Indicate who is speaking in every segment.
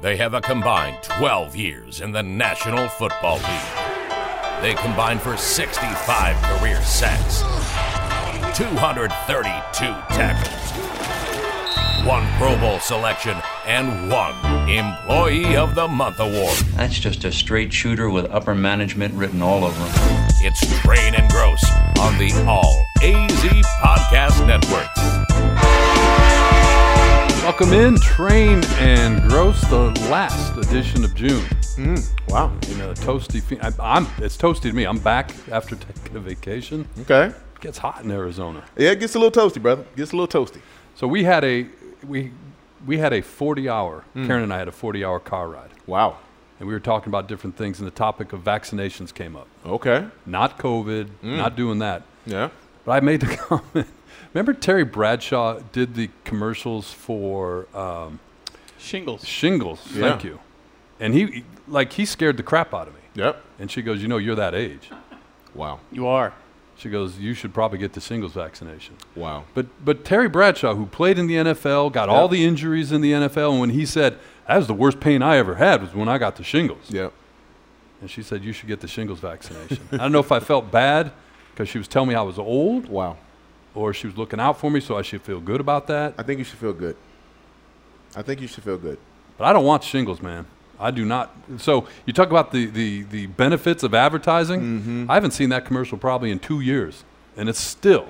Speaker 1: They have a combined 12 years in the National Football League. They combined for 65 career sacks, 232 tackles, one Pro Bowl selection, and one Employee of the Month award.
Speaker 2: That's just a straight shooter with upper management written all over him.
Speaker 1: It's Train and Gross on the All AZ Podcast Network.
Speaker 3: Welcome in, Train and Gross, the last edition of June.
Speaker 4: Mm, wow.
Speaker 3: In a toasty, fe- I, I'm. It's toasty to me. I'm back after taking a vacation.
Speaker 4: Okay.
Speaker 3: It gets hot in Arizona,
Speaker 4: Yeah, it gets a little toasty, brother. It Gets a little toasty.
Speaker 3: so we had a we we had a 40 hour. Mm. Karen and I had a 40 hour car ride,
Speaker 4: Wow.
Speaker 3: and we were talking about different things, and the topic of vaccinations came up.
Speaker 4: Okay.
Speaker 3: Not COVID, mm. not doing that.
Speaker 4: Yeah.
Speaker 3: But I made the comment. Remember Terry Bradshaw did the commercials for um,
Speaker 5: Shingles.
Speaker 3: shingles. Thank you. And he like he scared the crap out of me.
Speaker 4: Yep.
Speaker 3: And she goes, "You know, you're that age."
Speaker 4: Wow.
Speaker 5: You are.
Speaker 3: She goes, "You should probably get the shingles vaccination."
Speaker 4: Wow.
Speaker 3: But but Terry Bradshaw, who played in the NFL, got all the injuries in the NFL, and when he said that was the worst pain I ever had was when I got the shingles,
Speaker 4: Yep.
Speaker 3: and she said you should get the shingles vaccination. I don't know if I felt bad because she was telling me I was old,
Speaker 4: Wow.
Speaker 3: Or she was looking out for me, so I should feel good about that.
Speaker 4: I think you should feel good. I think you should feel good.
Speaker 3: But I don't want shingles, man. I do not. So you talk about the, the, the benefits of advertising.
Speaker 4: Mm-hmm.
Speaker 3: I haven't seen that commercial probably in two years, and it's still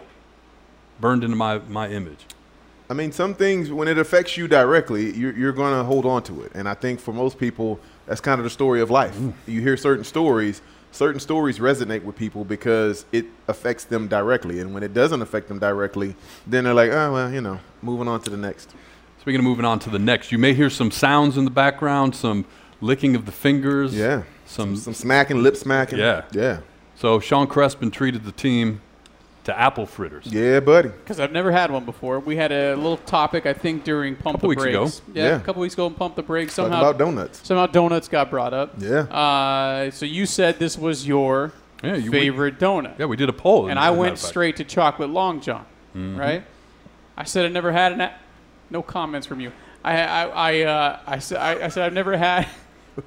Speaker 3: burned into my, my image.
Speaker 4: I mean, some things, when it affects you directly, you're, you're going to hold on to it. And I think for most people, that's kind of the story of life. You hear certain stories, certain stories resonate with people because it affects them directly. And when it doesn't affect them directly, then they're like, oh, well, you know, moving on to the next.
Speaker 3: Speaking of moving on to the next, you may hear some sounds in the background, some licking of the fingers.
Speaker 4: Yeah.
Speaker 3: Some,
Speaker 4: Some smacking, lip smacking.
Speaker 3: Yeah.
Speaker 4: Yeah.
Speaker 3: so Sean Crespin treated the team to apple fritters.
Speaker 4: Yeah, buddy.
Speaker 5: Because I've never had one before. We had a little topic, I think, during Pump
Speaker 3: Couple
Speaker 5: the
Speaker 3: weeks ago.
Speaker 5: Brakes. Yeah,
Speaker 4: Yeah.
Speaker 5: a couple weeks ago in Pump the Brakes.
Speaker 4: Talking
Speaker 5: Somehow,
Speaker 4: about donuts.
Speaker 5: somehow donuts got brought up.
Speaker 4: Yeah.
Speaker 5: Uh, so you said this was your
Speaker 3: Yeah, you- we-
Speaker 5: favorite donut.
Speaker 3: Yeah, we did a poll.
Speaker 5: and
Speaker 3: as
Speaker 5: I
Speaker 3: a matter
Speaker 5: went straight to chocolate long john, right? I said I never had an. A- no comments from you. I I I, uh, I said I, I said I've never had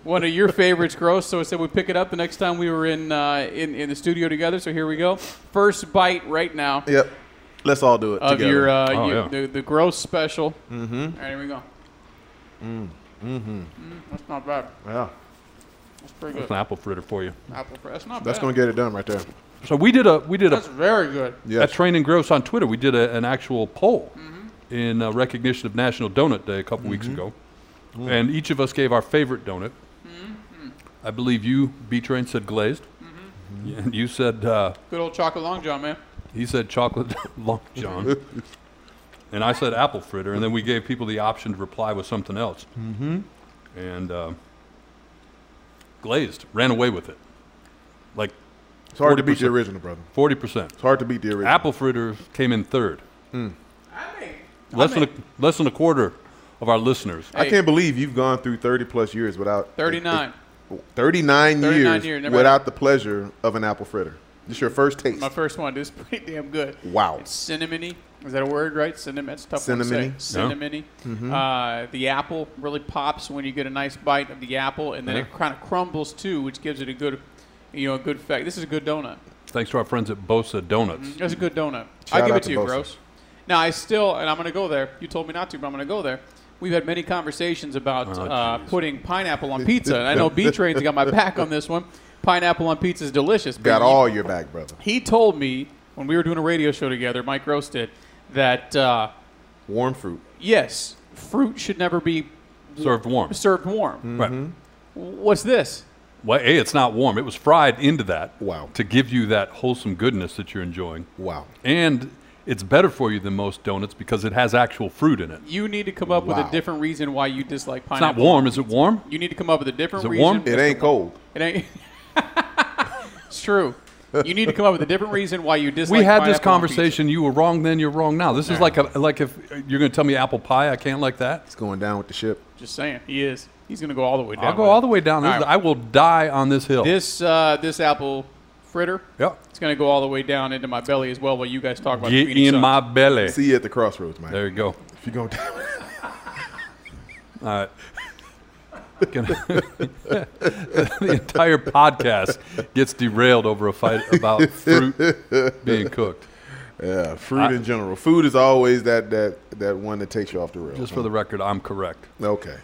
Speaker 5: one of your favorites, gross. So I said we'd pick it up the next time we were in uh, in in the studio together. So here we go. First bite right now
Speaker 4: Yep. Let's all do it
Speaker 5: of
Speaker 4: together.
Speaker 5: your uh,
Speaker 3: Oh,
Speaker 5: your-
Speaker 3: yeah.
Speaker 5: the the gross special. Mm-hmm. All right, here we go. Mm. Mm-hmm. that's not bad.
Speaker 4: yeah.
Speaker 5: That's pretty good.
Speaker 3: That's
Speaker 5: good.
Speaker 3: an apple fritter for you.
Speaker 5: Apple fr- That's not
Speaker 4: That's
Speaker 5: bad.
Speaker 4: going to get it done right there.
Speaker 3: So we did a we did
Speaker 5: That's
Speaker 3: a
Speaker 5: very good.
Speaker 4: Yeah.
Speaker 3: at Train and Gross on Twitter. We did a, an actual poll in uh, recognition of National Donut Day a couple weeks ago, and each of us gave our favorite donut. I believe you, B Train, said glazed. Yeah, And you said uh,
Speaker 5: Good old chocolate long john, man.
Speaker 3: he said chocolate long john, and I said apple fritter. And then we gave people the option to reply with something else. Mm-hmm. And uh, glazed ran away with it, like
Speaker 4: It's hard to beat the original, brother.
Speaker 3: forty percent.
Speaker 4: It's hard to beat the original.
Speaker 3: Apple fritters came in third.
Speaker 5: I
Speaker 3: Less than a, less than a quarter of our listeners.
Speaker 4: I can't believe you've gone through 30 plus years without
Speaker 5: 39.
Speaker 4: 39,
Speaker 5: 39
Speaker 4: years,
Speaker 5: years,
Speaker 4: without the pleasure of an apple fritter. This is your first taste.
Speaker 5: My first one. This is pretty damn good.
Speaker 4: Wow.
Speaker 5: It's cinnamony. Is that a word, right? Cinnamon. That's a tough one
Speaker 4: Cinnamony.
Speaker 5: to say. Cinnamony. Uh, the apple really pops when you get a nice bite of the apple, and then it kind of crumbles too, which gives it a good, you know, a good effect. This is a good donut.
Speaker 3: Thanks to our friends at Bosa Donuts.
Speaker 5: That's a good donut.
Speaker 4: Shout
Speaker 5: I give
Speaker 4: out
Speaker 5: it to
Speaker 4: to
Speaker 5: you,
Speaker 4: Bosa.
Speaker 5: Gross. Now I still, and I'm going to go there. You told me not to, but I'm going to go there. We've had many conversations about
Speaker 3: Oh,
Speaker 5: uh, putting pineapple on pizza, and I know B Train's got my back on this one. Pineapple on pizza is delicious.
Speaker 4: Got
Speaker 5: you-
Speaker 4: all your back, brother.
Speaker 5: He told me when we were doing a radio show together, Mike Gross did, that uh,
Speaker 4: Warm fruit.
Speaker 5: yes, fruit should never be
Speaker 3: Served warm.
Speaker 5: served warm.
Speaker 3: Right.
Speaker 5: What's this?
Speaker 3: Well, A, it's not warm. It was fried into that
Speaker 4: Wow.
Speaker 3: to give you that wholesome goodness that you're enjoying.
Speaker 4: Wow.
Speaker 3: And it's better for you than most donuts because it has actual fruit in it.
Speaker 5: You need to come up with a different reason why you dislike
Speaker 3: It's
Speaker 5: pineapple.
Speaker 3: not warm. Is it warm?
Speaker 5: You need to come up with a different reason.
Speaker 3: Is it
Speaker 5: reason.
Speaker 3: warm?
Speaker 4: It ain't cold.
Speaker 5: It ain't. it's true. You need to come up with a different reason why you dislike. Pineapple.
Speaker 3: We had this
Speaker 5: pineapple on
Speaker 3: conversation. You were wrong then. You're wrong now. This is like a, like if you're going to tell me apple pie, I can't like that.
Speaker 4: It's going down with the ship.
Speaker 5: Just saying, he is. He's going to go all the way down.
Speaker 3: I'll go all
Speaker 5: it.
Speaker 3: the way down. This
Speaker 5: right.
Speaker 3: I will die on this hill.
Speaker 5: This uh, this apple fritter.
Speaker 3: Yep.
Speaker 5: It's going to go all the way down into my belly as well. While you guys talk about
Speaker 3: Get
Speaker 5: the Phoenix
Speaker 3: in
Speaker 5: Suns.
Speaker 3: my belly.
Speaker 4: See you at the crossroads, man.
Speaker 3: There you go.
Speaker 4: If you're going down.
Speaker 3: All right. the entire podcast gets derailed over a fight about fruit being cooked.
Speaker 4: Yeah, fruit in general. Food is always that that that one that takes you off the rails.
Speaker 3: Just for the record, I'm correct.
Speaker 4: okay.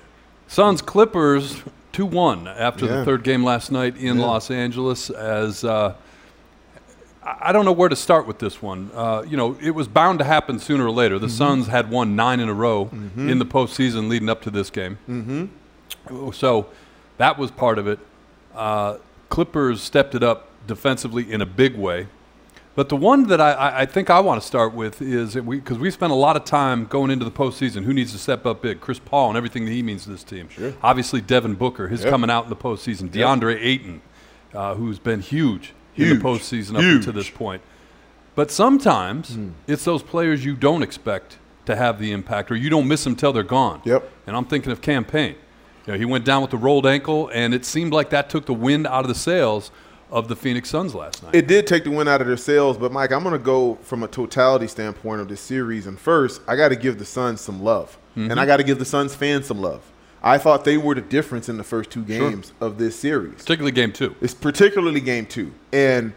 Speaker 3: Suns Clippers 2 1 after
Speaker 4: Yeah.
Speaker 3: the third game last night in
Speaker 4: Yeah.
Speaker 3: Los Angeles. As uh, I don't know where to start with this one. Uh, you know, it was bound to happen sooner or later. The Suns had won nine in a row in the postseason leading up to this game. Mm-hmm. So that was part of it. Uh, Clippers stepped it up defensively in a big way. But the one that I, I, think I want to start with is that we because we spent a lot of time going into the postseason. Who needs to step up big? Chris Paul and everything that he means to this team.
Speaker 4: Sure.
Speaker 3: Obviously, Devin Booker, his
Speaker 4: Yep.
Speaker 3: coming out in the postseason. DeAndre Ayton, uh, who's been huge, in the postseason up to this point. But sometimes
Speaker 4: Hmm.
Speaker 3: it's those players you don't expect to have the impact, or you don't miss them till they're gone.
Speaker 4: Yep.
Speaker 3: And I'm thinking of Cam Payne. You know, he went down with the rolled ankle, and it seemed like that took the wind out of the sails of the Phoenix Suns last night.
Speaker 4: It did take the win out of their sails, but Mike, I'm going to go from a totality standpoint of this series. And first, I got to give the Suns some love, and I got to give the Suns fans some love. I thought they were the difference in the first two games of this series.
Speaker 3: Particularly game two.
Speaker 4: It's particularly game two. And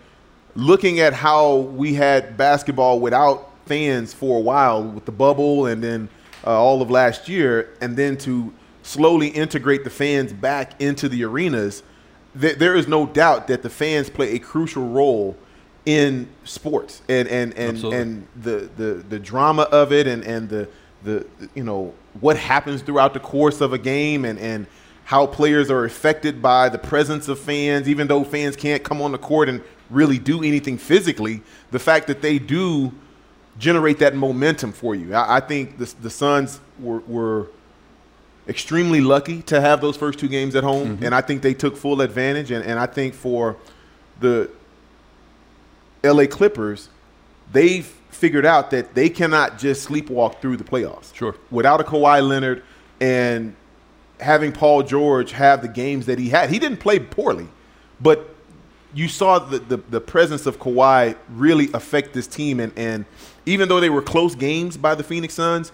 Speaker 4: looking at how we had basketball without fans for a while with the bubble and then uh, all of last year, and then to slowly integrate the fans back into the arenas, th- there is no doubt that the fans play a crucial role in sports and and and,
Speaker 3: Absolutely.
Speaker 4: and the, the the drama of it and and the the you know what happens throughout the course of a game and and how players are affected by the presence of fans even though fans can't come on the court and really do anything physically the fact that they do generate that momentum for you i, I think the, the suns were, were extremely lucky to have those first two games at home mm-hmm. and i think they took full advantage and, and i think for the LA Clippers, they've figured out that they cannot just sleepwalk through the playoffs.
Speaker 3: Sure.
Speaker 4: Without a Kawhi Leonard and having Paul George have the games that he had, he didn't play poorly, but you saw the, the, the presence of Kawhi really affect this team. And, and even though they were close games by the Phoenix Suns,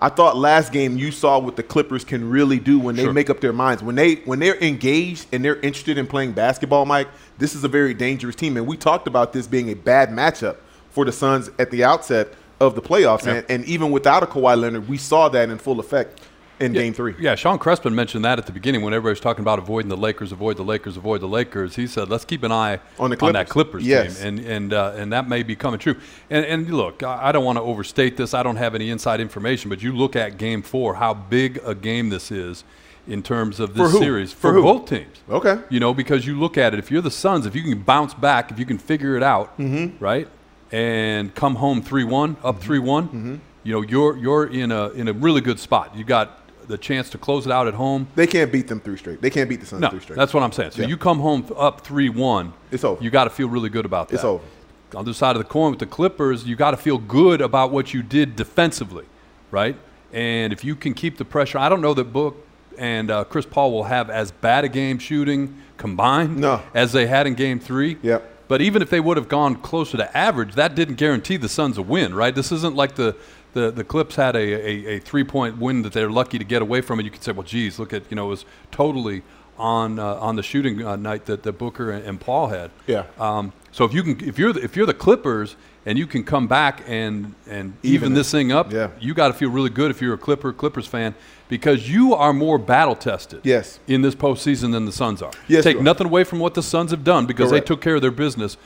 Speaker 4: I thought last game you saw what the Clippers can really do when they
Speaker 3: Sure.
Speaker 4: make up their minds. When they when they're engaged and they're interested in playing basketball, Mike, this is a very dangerous team. And we talked about this being a bad matchup for the Suns at the outset of the playoffs. And, and even without a Kawhi Leonard, we saw that in full effect in game three.
Speaker 3: Yeah, Sean Crespin mentioned that at the beginning when everybody was talking about avoiding the Lakers, avoid the Lakers, avoid the Lakers. He said, "Let's keep an eye
Speaker 4: On the
Speaker 3: that
Speaker 4: Clippers.
Speaker 3: Clippers
Speaker 4: Yes.
Speaker 3: team," and and uh, and that may be coming true. And and look, I don't want to overstate this. I don't have any inside information, but you look at Game Four, how big a game this is in terms of this
Speaker 4: For
Speaker 3: series
Speaker 4: For who?
Speaker 3: both teams.
Speaker 4: Okay.
Speaker 3: You know, because you look at it, if you're the Suns, if you can bounce back, if you can figure it out,
Speaker 4: Mm-hmm.
Speaker 3: right, and come home three one, up three one,
Speaker 4: Mm-hmm.
Speaker 3: you know, you're you're in a in a really good spot. You got the chance to close it out at home.
Speaker 4: They can't beat them three straight. They can't beat the Suns
Speaker 3: No,
Speaker 4: three straight.
Speaker 3: that's what I'm saying. So
Speaker 4: Yeah.
Speaker 3: you come home up three one,
Speaker 4: It's over.
Speaker 3: You got to feel really good about that.
Speaker 4: It's over.
Speaker 3: On the other side of the coin with the Clippers, you got to feel good about what you did defensively, right? And if you can keep the pressure, I don't know that Book and uh, Chris Paul will have as bad a game shooting combined
Speaker 4: No.
Speaker 3: as they had in Game Three.
Speaker 4: Yep.
Speaker 3: But even if they would have gone closer to average, that didn't guarantee the Suns a win, right? This isn't like the the, the Clips had a, a, a three point win that they're lucky to get away from, and you could say, well, geez, look at you know it was totally on uh, on the shooting uh, night that, that Booker and, and Paul had.
Speaker 4: Yeah.
Speaker 3: Um, so if you can, if you're the, if you're the Clippers and you can come back and and even,
Speaker 4: Even
Speaker 3: this thing up,
Speaker 4: Yeah.
Speaker 3: you got to feel really good if you're a Clipper Clippers fan because you are more battle tested.
Speaker 4: Yes.
Speaker 3: In this postseason than the Suns are.
Speaker 4: Yes,
Speaker 3: Take nothing away from what the Suns have done because
Speaker 4: Correct.
Speaker 3: they took care of their business.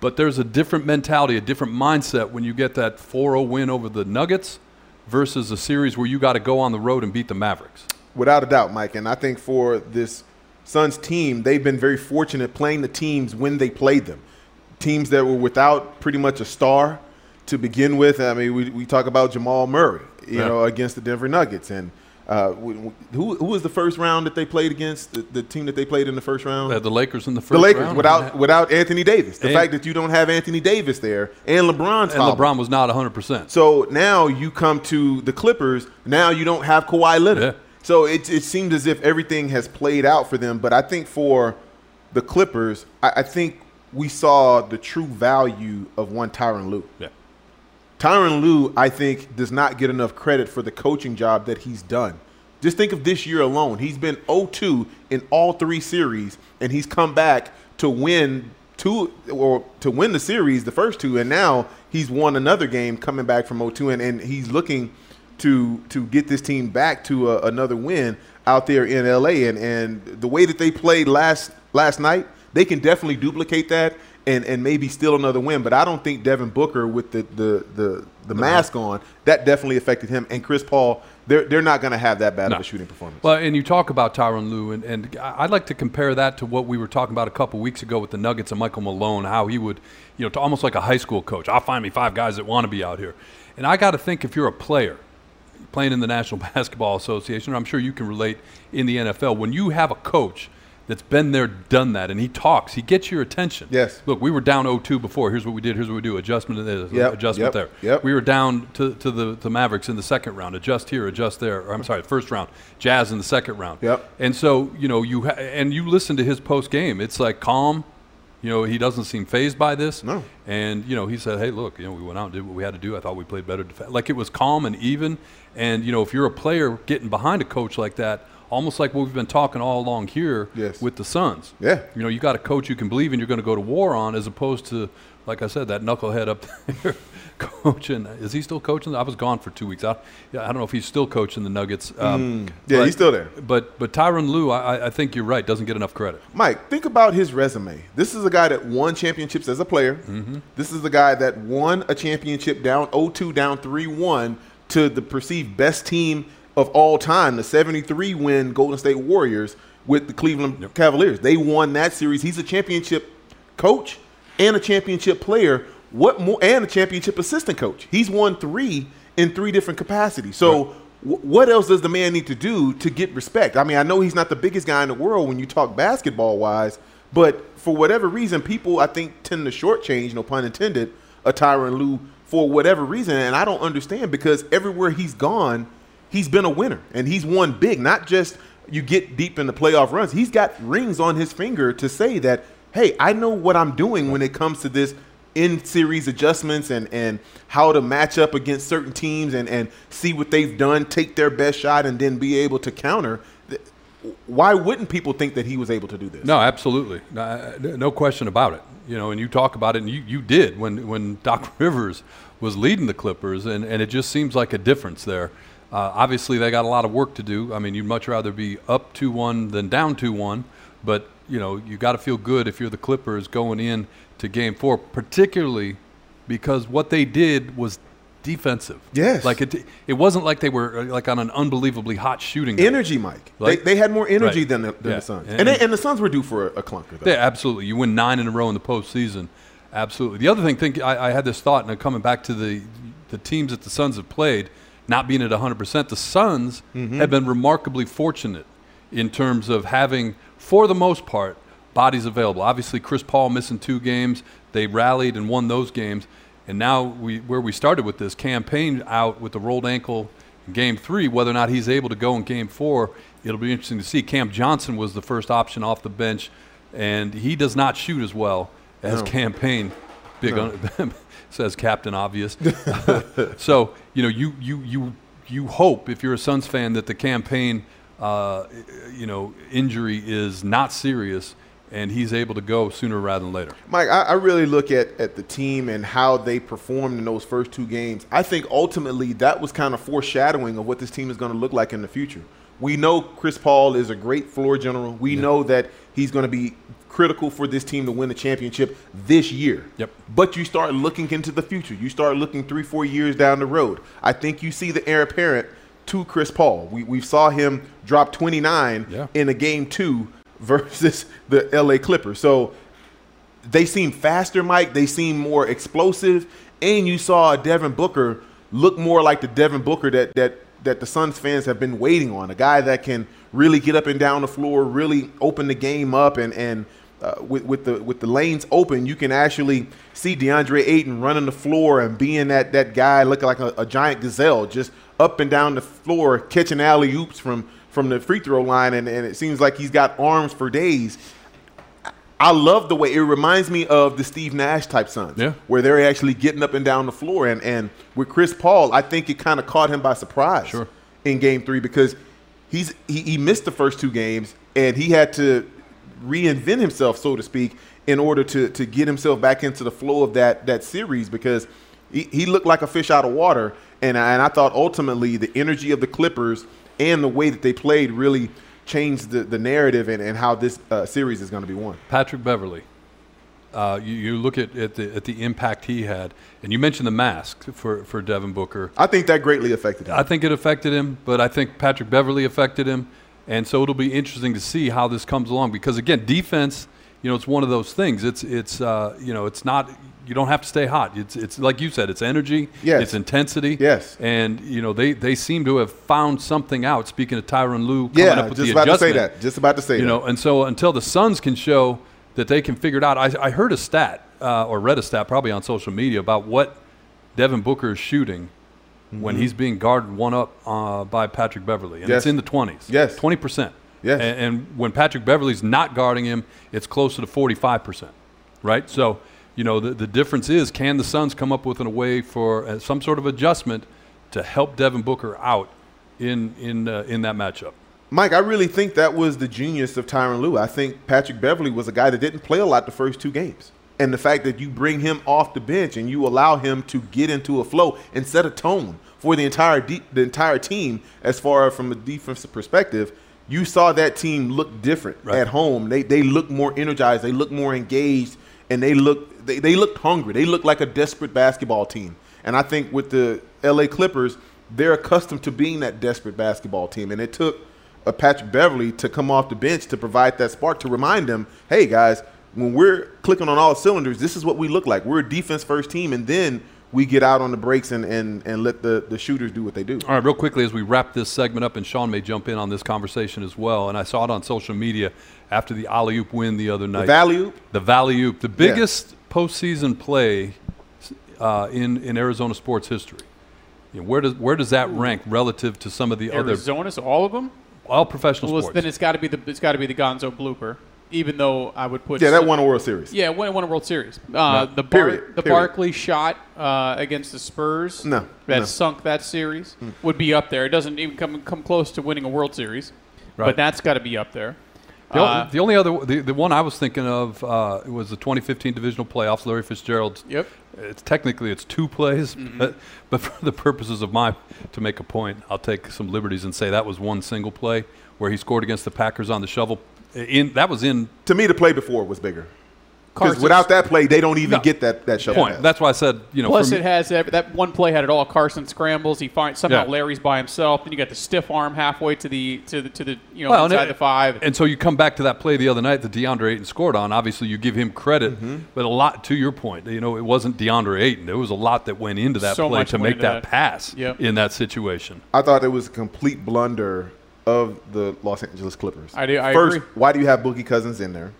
Speaker 3: But there's a different mentality, a different mindset when you get that 4-0 win over the Nuggets versus a series where you got to go on the road and beat the Mavericks.
Speaker 4: Without a doubt, Mike. And I think for this Suns team, they've been very fortunate playing the teams when they played them. Teams that were without pretty much a star to begin with. I mean, we, we talk about Jamal Murray, you
Speaker 3: Yeah.
Speaker 4: know, against the Denver Nuggets. And uh, who, who was the first round that they played against? The, the team that they played in the first round?
Speaker 3: They the Lakers in the first
Speaker 4: the Lakers
Speaker 3: round.
Speaker 4: without without Anthony Davis. The
Speaker 3: And-
Speaker 4: fact that you don't have Anthony Davis there and LeBron's
Speaker 3: and. LeBron was not 100%.
Speaker 4: So now you come to the Clippers. Now you don't have Kawhi Leonard.
Speaker 3: Yeah.
Speaker 4: So it, it seems as if everything has played out for them. But I think for the Clippers, I, I think we saw the true value of one Tyronn Lue.
Speaker 3: yeah.
Speaker 4: Tyronn Lue, I think, does not get enough credit for the coaching job that he's done Just think of this year alone. He's been 0-2 in all three series, and he's come back to win two or to win the series, the first two, and now he's won another game coming back from 0-2, and, and he's looking to to get this team back to a, another win out there in LA. And and the way that they played last last night, they can definitely duplicate that and and maybe steal another win. But I don't think Devin Booker with the the the, the mask on that definitely affected him. And Chris Paul, they're they're not going to have that bad
Speaker 3: No.
Speaker 4: of a shooting performance.
Speaker 3: Well, and you talk about Tyronn Lue, and, and I'd like to compare that to what we were talking about a couple weeks ago with the Nuggets and Michael Malone, how he would, you know, to almost like a high school coach. I'll find me five guys that want to be out here. And I got to think if you're a player playing in the National Basketball Association, or I'm sure you can relate in the NFL, when you have a coach that's been there, done that, and he talks, he gets your attention.
Speaker 4: Yes.
Speaker 3: Look, we were down 0-2 before. Here's what we did. Here's what we do. Adjustment there.
Speaker 4: Yep,
Speaker 3: Adjustment
Speaker 4: yep,
Speaker 3: there.
Speaker 4: yep.
Speaker 3: We were down to, to the, the Mavericks in the second round. Adjust here, adjust there. Or, I'm sorry, first round. Jazz in the second round.
Speaker 4: Yep.
Speaker 3: And so you know you ha- and you listen to his post game. It's like calm. You know he doesn't seem phased by this.
Speaker 4: No.
Speaker 3: And you know he said, "Hey, look, you know we went out and did what we had to do. I thought we played better. Def-. Like it was calm and even. And you know if you're a player getting behind a coach like that, almost like what we've been talking all along here
Speaker 4: Yes.
Speaker 3: with the Suns.
Speaker 4: Yeah.
Speaker 3: You know you got a coach you can believe in. You're going to go to war on, as opposed to like I said, that knucklehead up there coaching. Is he still coaching? I was gone for two weeks. I, yeah, I don't know if he's still coaching the Nuggets. Um,
Speaker 4: Mm. Yeah,
Speaker 3: but-
Speaker 4: he's still there.
Speaker 3: But but Tyronn Lue, I, I- I think you're right. Doesn't get enough credit.
Speaker 4: Mike, think about his resume. This is a guy that won championships as a player.
Speaker 3: Mm-hmm.
Speaker 4: This is a guy that won a championship down 0-2, down 3-1 to the perceived best team of all time, the 73 win Golden State Warriors with the Cleveland Cavaliers. They won that series. He's a championship coach and a championship player. What more? And a championship assistant coach. He's won three in three different capacities. So. wh- What else does the man need to do to get respect? I mean, I know he's not the biggest guy in the world when you talk basketball wise, but for whatever reason, people I think tend to shortchange, no pun intended, a Tyronn Lue for whatever reason, and I don't understand because everywhere he's gone, he's been a winner and he's won big. Not just you get deep in the playoff runs. He's got rings on his finger to say that, hey, I know what I'm doing when it comes to this in series adjustments and and how to match up against certain teams and and see what they've done, take their best shot, and then be able to counter. Why wouldn't people think that he was able to do this?
Speaker 3: No, absolutely, uh, no, no question about it. You know, and you talk about it, and you, you did when when Doc Rivers was leading the Clippers, and, and it just seems like a difference there. Uh, obviously, they got a lot of work to do. I mean, you'd much rather be up two one than down two one, but you know, you got to feel good if you're the Clippers going in to Game Four, particularly because what they did was defensive.
Speaker 4: Yes.
Speaker 3: like it. It wasn't like they were uh, like on an unbelievably hot shooting. night.
Speaker 4: Energy, Mike.
Speaker 3: Like-
Speaker 4: they, they had more energy
Speaker 3: Right.
Speaker 4: than the, than
Speaker 3: Yeah.
Speaker 4: the Suns,
Speaker 3: And-
Speaker 4: and, they, and the Suns were due for a, a clunker. Though.
Speaker 3: Yeah, absolutely. You win nine in a row in the postseason. Absolutely. The other thing, think I, I had this thought, and coming back to the the teams that the Suns have played, not being at 100 percent, the Suns mm-hmm. have been remarkably fortunate in terms of having, for the most part, bodies available. Obviously, Chris Paul missing two games, they rallied and won those games, and now we where we started with this Cam Payne out with the rolled ankle in game three, whether or not he's able to go in game four, it'll be interesting to see. Cam Johnson was the first option off the bench, and he does not shoot as well as Cam Payne. Big on, says Captain Obvious. so you know you you you you hope if you're a Suns fan that the Cam Payne uh, you know injury is not serious and he's able to go sooner rather than later.
Speaker 4: Mike, I, I really look at, at the team and how they performed in those first two games. I think ultimately that was kind of foreshadowing of what this team is going to look like in the future. We know Chris Paul is a great floor general. We know that he's going to be critical for this team to win the championship this year.
Speaker 3: Yep.
Speaker 4: But you start looking into the future. You start looking three, four years down the road. I think you see the heir apparent to Chris Paul. We, we saw him drop 29
Speaker 3: Yeah.
Speaker 4: in a game two versus the LA Clippers. So they seem faster, Mike. They seem more explosive, and you saw Devin Booker look more like the Devin Booker that that that the Suns fans have been waiting on. A guy that can really get up and down the floor, really open the game up, and and uh, with with the with the lanes open, you can actually see DeAndre Ayton running the floor and being that that guy looking like a, a giant gazelle, just up and down the floor, catching alley oops from from the free throw line, and, and it seems like he's got arms for days. I love the way it reminds me of the Steve Nash type Suns,
Speaker 3: Yeah.
Speaker 4: where they're actually getting up and down the floor. And and with Chris Paul, I think it kind of caught him by surprise
Speaker 3: Sure.
Speaker 4: in Game Three because he's he, he missed the first two games, and he had to reinvent himself, so to speak, in order to to get himself back into the flow of that that series because he, he looked like a fish out of water. And I, and I thought ultimately the energy of the Clippers and the way that they played really changed the, the narrative and, and how this uh, series is going to be won.
Speaker 3: Patrick Beverley. Uh, you, you look at, at the at the impact he had, and you mentioned the mask for, for Devin Booker.
Speaker 4: I think that greatly affected him.
Speaker 3: I think it affected him, but I think Patrick Beverley affected him, and so it'll be interesting to see how this comes along because again, defense, you know, it's one of those things. It's it's uh, you know, it's not you don't have to stay hot. It's it's like you said, it's energy,
Speaker 4: Yes.
Speaker 3: it's intensity,
Speaker 4: Yes.
Speaker 3: and you know they they seem to have found something out. Speaking of Tyronn Lue coming
Speaker 4: yeah,
Speaker 3: up with
Speaker 4: just
Speaker 3: the
Speaker 4: about to say that. Just about to say
Speaker 3: you
Speaker 4: that.
Speaker 3: know, and so until the Suns can show that they can figure it out, I, I heard a stat uh, or read a stat probably on social media about what Devin Booker is shooting when he's being guarded one up uh, by Patrick Beverley, and
Speaker 4: Yes.
Speaker 3: it's in the twenties.
Speaker 4: Yes.
Speaker 3: twenty percent.
Speaker 4: Yes.
Speaker 3: and, and when Patrick Beverley's not guarding him, it's closer to forty-five percent. Right. So you know the the difference is can the Suns come up with a way for uh, some sort of adjustment to help Devin Booker out in in uh, in that matchup.
Speaker 4: Mike, I really think that was the genius of Tyronn Lue. I think Patrick Beverley was a guy that didn't play a lot the first two games. And the fact that you bring him off the bench and you allow him to get into a flow and set a tone for the entire de- the entire team as far as from a defensive perspective, you saw that team look different
Speaker 3: Right.
Speaker 4: at home. They they look more energized, they look more engaged, and they look they, they looked hungry. They looked like a desperate basketball team. And I think with the LA Clippers, they're accustomed to being that desperate basketball team. And it took a Patrick Beverley to come off the bench to provide that spark to remind them, hey guys, when we're clicking on all cylinders, this is what we look like. We're a defense first team, and then we get out on the breaks and, and, and let the, the shooters do what they do.
Speaker 3: All right, real quickly as we wrap this segment up, and Sean may jump in on this conversation as well. And I saw it on social media after the alley oop win the other night.
Speaker 4: The Valley Oop,
Speaker 3: The Valley Oop, the biggest postseason play uh, in in Arizona sports history. You know, where does where does that rank relative to some of the other
Speaker 5: Arizona, so all of them.
Speaker 3: all professional
Speaker 5: Well,
Speaker 3: sports?
Speaker 5: then it's got to be the it's got to be the Gonzo blooper. Even though I would put
Speaker 4: yeah, that won a World Series.
Speaker 5: Yeah, won, won a World Series. Uh, the Bar-
Speaker 4: Period.
Speaker 5: the
Speaker 4: Period.
Speaker 5: Barkley shot uh, against the Spurs
Speaker 4: No,
Speaker 5: that
Speaker 4: no.
Speaker 5: sunk that series would be up there. It doesn't even come come close to winning a World Series,
Speaker 3: Right.
Speaker 5: but that's got to be up there.
Speaker 3: The, o-
Speaker 5: Uh,
Speaker 3: the only other, the, the one I was thinking of uh, was the 2015 divisional playoffs. Larry Fitzgerald's.
Speaker 5: Yep.
Speaker 3: It's technically it's two plays, but, but for the purposes of my to make a point, I'll take some liberties and say that was one single play where he scored against the Packers on the shovel. In that was in
Speaker 4: To me, the play before was bigger. Because without that play, they don't even
Speaker 3: No.
Speaker 4: get that, that shovel
Speaker 3: point.
Speaker 4: pass.
Speaker 3: That's why I said you know.
Speaker 5: Plus, it has every, that one play had it all. Carson scrambles. He finds somehow
Speaker 3: Yeah.
Speaker 5: Larry's by himself. Then you got the stiff arm halfway to the to the to the you know
Speaker 3: Well, and
Speaker 5: inside
Speaker 3: it-
Speaker 5: the five.
Speaker 3: And so you come back to that play the other night that DeAndre Ayton scored on. Obviously, you give him credit,
Speaker 5: Mm-hmm.
Speaker 3: but a lot to your point. You know, it wasn't DeAndre Ayton. There was a lot that went into that
Speaker 5: So
Speaker 3: play to make that,
Speaker 5: that.
Speaker 3: pass
Speaker 5: Yep.
Speaker 3: in that situation.
Speaker 4: I thought it was a complete blunder of the Los Angeles Clippers.
Speaker 5: I do- I
Speaker 4: First,
Speaker 5: agree.
Speaker 4: why do you have Boogie Cousins in there?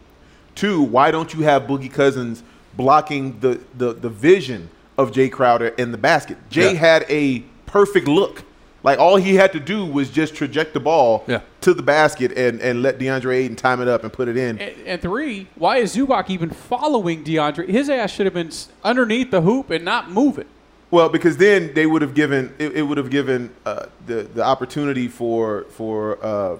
Speaker 4: Two, why don't you have Boogie Cousins blocking the, the, the vision of Jae Crowder in the basket? Jae
Speaker 3: Yeah.
Speaker 4: had a perfect look. Like all he had to do was just traject the ball
Speaker 3: Yeah.
Speaker 4: to the basket and, and let DeAndre Ayton time it up and put it in.
Speaker 5: And, and three, why is Zubac even following DeAndre? His ass should have been underneath the hoop and not moving.
Speaker 4: Well, because then they would have given it, it would have given uh, the the opportunity for for uh,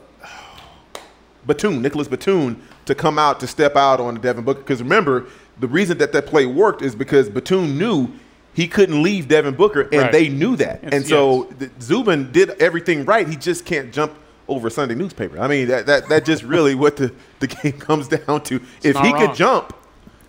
Speaker 4: Batum, Nicolas Batum, to come out to step out on Devin Booker. Because remember, the reason that that play worked is because Batum knew he couldn't leave Devin Booker, and
Speaker 5: Right.
Speaker 4: they knew that.
Speaker 5: Yes,
Speaker 4: and so the, Zubin did everything right. He just can't jump over Sunday newspaper. I mean, that that that just really what the the game comes down to. if he
Speaker 5: wrong.
Speaker 4: could jump,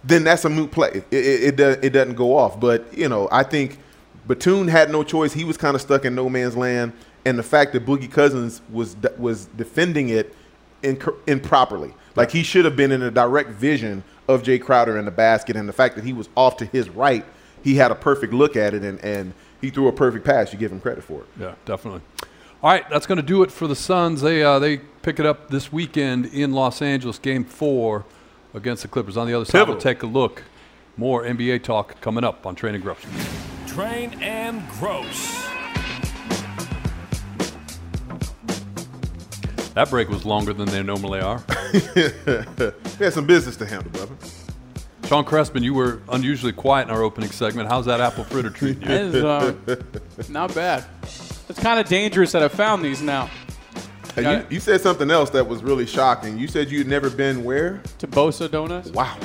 Speaker 4: then that's a moot play. It, it, it, it doesn't go off. But, you know, I think Batum had no choice. He was kind of stuck in no man's land. And the fact that Boogie Cousins was was defending it inc- improperly. Like he should have been in a direct vision of Jae Crowder in the basket. And the fact that he was off to his right, he had a perfect look at it and, and he threw a perfect pass. You give him credit for it.
Speaker 3: Yeah, definitely. All right, that's going to do it for the Suns. They uh, they pick it up this weekend in Los Angeles, Game Four against the Clippers. On the other side, we'll take a look. More NBA talk coming up on Train and Gross.
Speaker 1: Train and Gross.
Speaker 3: That break was longer than they normally are.
Speaker 4: He had some business to handle, brother.
Speaker 3: Sean Crespin, you were unusually quiet in our opening segment. How's that apple fritter treating you?
Speaker 5: That is uh, not bad. It's kind of dangerous that I found these now.
Speaker 4: And
Speaker 5: Yeah.
Speaker 4: you, you said something else that was really shocking. You said you'd never been where?
Speaker 5: To Bosa Donuts.
Speaker 4: Wow.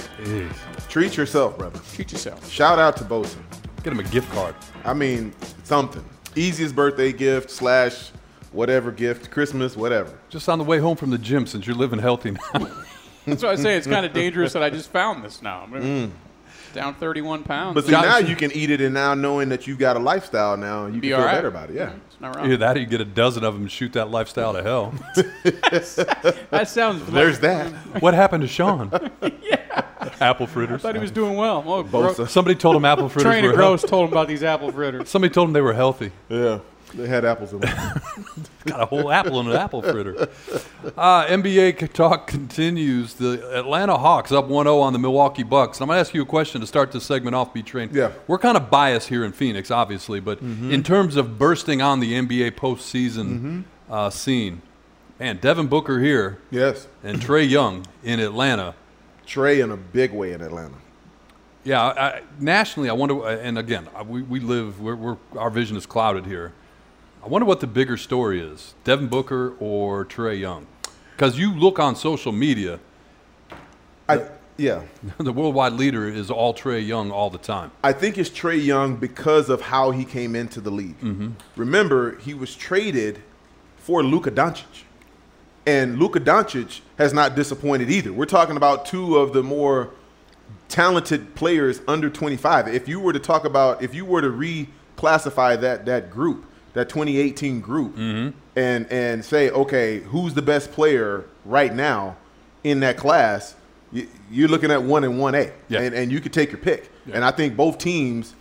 Speaker 4: Treat yourself, brother.
Speaker 5: Treat yourself.
Speaker 4: Shout out to Bosa.
Speaker 3: Get him a gift card.
Speaker 4: I mean, something. Easiest birthday gift slash whatever gift, Christmas, whatever.
Speaker 3: Just on the way home from the gym since you're living healthy now.
Speaker 5: That's why I say it's kind of dangerous that I just found this now. I'm down 31 pounds.
Speaker 4: But see,
Speaker 3: Josh-
Speaker 4: now you can eat it, and now knowing that you've got a lifestyle now, you
Speaker 5: Be
Speaker 4: can feel
Speaker 5: right.
Speaker 4: better about it. Yeah.
Speaker 5: It's not wrong.
Speaker 3: Either that or you get a dozen of them and shoot that lifestyle to hell.
Speaker 5: That sounds.
Speaker 4: There's that.
Speaker 3: what happened to Sean? yeah. Apple fritters.
Speaker 5: I thought he was doing well. Oh,
Speaker 4: Bosa.
Speaker 3: Somebody told him apple fritters
Speaker 5: Trainer
Speaker 3: were
Speaker 5: Gross
Speaker 3: healthy.
Speaker 5: told him about these apple fritters.
Speaker 3: Somebody told him they were healthy.
Speaker 4: Yeah. They had apples in them.
Speaker 3: Got a whole apple in an apple fritter. Uh, NBA talk continues. The Atlanta Hawks up 1-0 on the Milwaukee Bucks. I'm going to ask you a question to start this segment off, B-Train.
Speaker 4: Yeah.
Speaker 3: We're kind of biased here in Phoenix, obviously, but in terms of bursting on the NBA postseason uh, scene, man, Devin Booker here
Speaker 4: yes.
Speaker 3: and Trae Young in Atlanta.
Speaker 4: Trae in a big way in Atlanta.
Speaker 3: Yeah, I, I- nationally, I wonder. And again, we, we live. We're, we're our vision is clouded here. I wonder what the bigger story is: Devin Booker or Trae Young? Because you look on social media,
Speaker 4: I yeah.
Speaker 3: the worldwide leader is all Trae Young all the time.
Speaker 4: I think it's Trae Young because of how he came into the league. Mm-hmm. Remember, he was traded for Luka Doncic. And Luka Doncic has not disappointed either. We're talking about two of the more talented players under 25. If you were to talk about, if you were to reclassify that that group, that 2018 group, mm-hmm. and and say, okay, who's the best player right now in that class? You're looking at one and one A,
Speaker 3: Yeah.
Speaker 4: and and you could take your pick. And I think both teams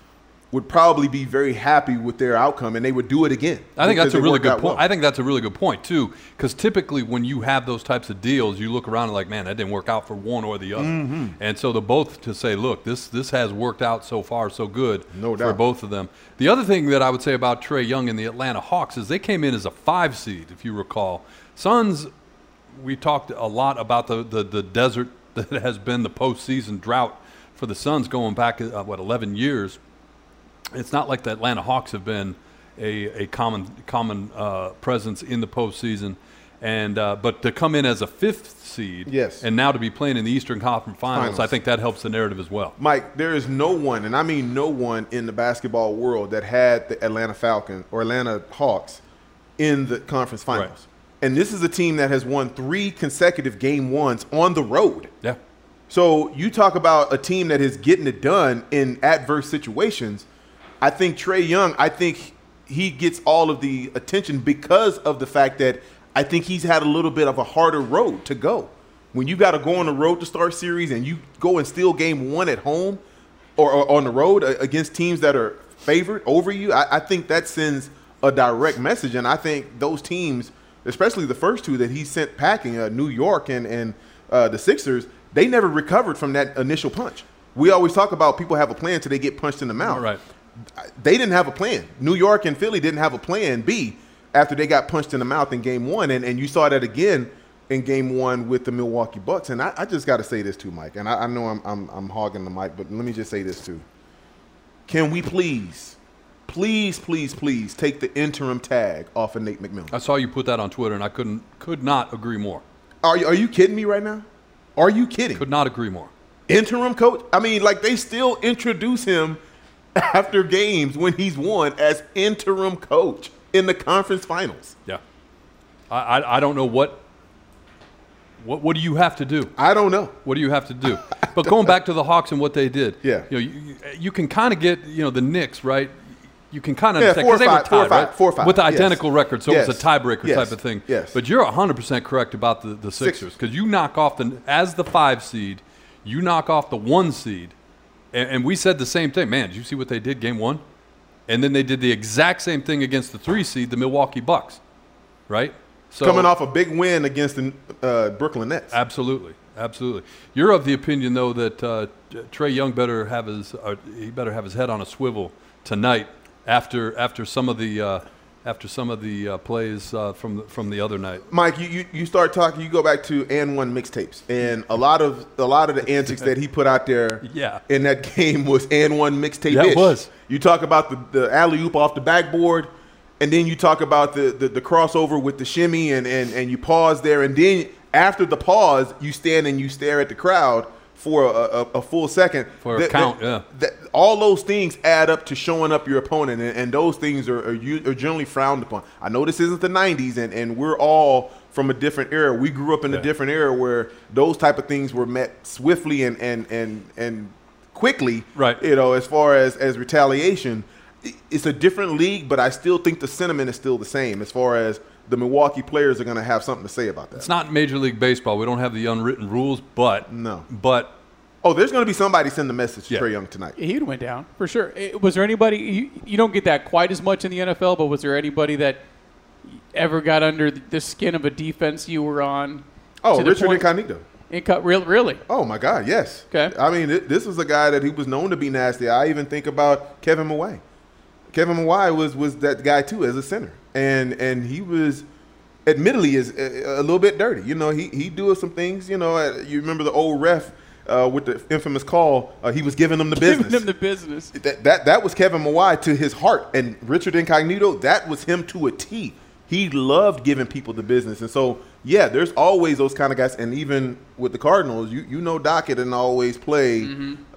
Speaker 4: would probably be very happy with their outcome, and they would do it again.
Speaker 3: I think that's a really good point.
Speaker 4: well.
Speaker 3: I think that's a really good point too, because typically when you have those types of deals, you look around and like, man, that didn't work out for one or the other.
Speaker 4: Mm-hmm.
Speaker 3: And so the both to say, look, this this has worked out so far so good
Speaker 4: No
Speaker 3: for both of them. The other thing that I would say about Trae Young and the Atlanta Hawks is they came in as a five seed, if you recall. Suns, we talked a lot about the the, the desert that has been the postseason drought for the Suns going back uh, what 11 years it's not like the Atlanta Hawks have been a, a common common uh, presence in the postseason, and uh, but to come in as a fifth seed,
Speaker 4: Yes.
Speaker 3: and now to be playing in the Eastern Conference Finals,
Speaker 4: Finals.
Speaker 3: I think that helps the narrative as well.
Speaker 4: Mike, there is no one, and I mean no one in the basketball world that had the Atlanta Falcons or Atlanta Hawks in the conference finals.
Speaker 3: Right.
Speaker 4: And this is a team that has won three consecutive game ones on the road.
Speaker 3: Yeah,
Speaker 4: So you talk about a team that is getting it done in adverse situations. I think Trae Young, I think he gets all of the attention because of the fact that I think he's had a little bit of a harder road to go. When you got to go on the road to start series and you go and steal game one at home or, or on the road against teams that are favored over you, I, I think that sends a direct message. And I think those teams, especially the first two that he sent packing, uh, New York and, and uh, the Sixers, they never recovered from that initial punch. We always talk about people have a plan till they get punched in the mouth.
Speaker 3: right.
Speaker 4: They didn't have a plan. New York and Philly didn't have a plan B after they got punched in the mouth in game one. And, and you saw that again in game one with the Milwaukee Bucks. And I, I just got to say this too, Mike. And I, I know I'm, I'm, I'm hogging the mic, but let me just say this too. Can we please, please, please, please take the interim tag off of Nate McMillan?
Speaker 3: I saw you put that on Twitter, and I couldn't could not agree more.
Speaker 4: Are you, are you kidding me right now? Are you kidding?
Speaker 3: Could not agree more.
Speaker 4: interim coach. I mean, like they still introduce him after games when he's won as interim coach in the conference finals.
Speaker 3: Yeah, I I, I don't know what. What, what do you have to do?
Speaker 4: I don't know.
Speaker 3: What do you have to do? But going back to the Hawks and what they did,
Speaker 4: Yeah.
Speaker 3: you know, you, you- can kind of get, you know, the Knicks, right? You can kind of
Speaker 4: Yeah,
Speaker 3: understand
Speaker 4: four or
Speaker 3: 'cause they were
Speaker 4: five, four five,
Speaker 3: right?
Speaker 4: four five,
Speaker 3: with the
Speaker 4: yes.
Speaker 3: identical record, so it was a tiebreaker
Speaker 4: Yes.
Speaker 3: type of thing.
Speaker 4: Yes.
Speaker 3: But you're 100% correct about the, the Sixers
Speaker 4: Sixers.
Speaker 3: because you knock off the as the five seed, you knock off the one seed, and, and we said the same thing. Man, did you see what they did game one? And then they did the exact same thing against the three seed, the Milwaukee Bucks, right? So
Speaker 4: Coming off a big win against the uh, Brooklyn Nets.
Speaker 3: Absolutely, absolutely. You're of the opinion though that uh, Trae Young better have his uh, he better have his head on a swivel tonight after after some of the uh, after some of the uh, plays uh, from the, from the other night.
Speaker 4: Mike, you, you, you start talking. You go back to and one mixtapes, and a lot of a lot of the antics that he put out there,
Speaker 3: Yeah.
Speaker 4: in that game was and one mixtape.
Speaker 3: Yeah, it was.
Speaker 4: You talk about the, the alley oop off the backboard, and then you talk about the, the, the crossover with the shimmy and, and, and you pause there and then after the pause you stand and you stare at the crowd for a, a, a full second.
Speaker 3: For a count, yeah.
Speaker 4: that, all those things add up to showing up your opponent and, and those things are, are, are generally frowned upon. I know this isn't the 90s and, and we're all from a different era. We grew up in a different era where those type of things were met swiftly and and and, and quickly
Speaker 3: Right.
Speaker 4: you know as far as as retaliation. It's a different league but i still think the sentiment is still the same as far as the milwaukee players are going to have something to say about that
Speaker 3: It's not Major League Baseball. We don't have the unwritten rules, but
Speaker 4: No.
Speaker 3: But
Speaker 4: oh there's going to be somebody send the message to
Speaker 3: Yeah.
Speaker 4: Trae young tonight
Speaker 5: He would went down for sure. Eh, Was there anybody you, you don't get that quite as much in the NFL, but was there anybody that ever got under the skin of a defense you were on?
Speaker 4: oh richard
Speaker 5: point-
Speaker 4: incognito
Speaker 5: Inco- real, really?
Speaker 4: Oh my God, yes.
Speaker 5: Okay.
Speaker 4: I mean, th- this was a guy that he was known to be nasty. I even think about Kevin Mawae. Kevin Mawae was was that guy too as a center, and and he was, admittedly, is a, a little bit dirty. You know, he he doing some things. You know, uh, you remember the old ref uh, with the infamous call. Uh, he was giving them the business.
Speaker 5: Giving them the business.
Speaker 4: that, that that was Kevin Mawae to his heart, and Richard Incognito. That was him to a T. He loved giving people the business, and so yeah, there's always those kind of guys. And even with the Cardinals, you you know Dockett didn't always play.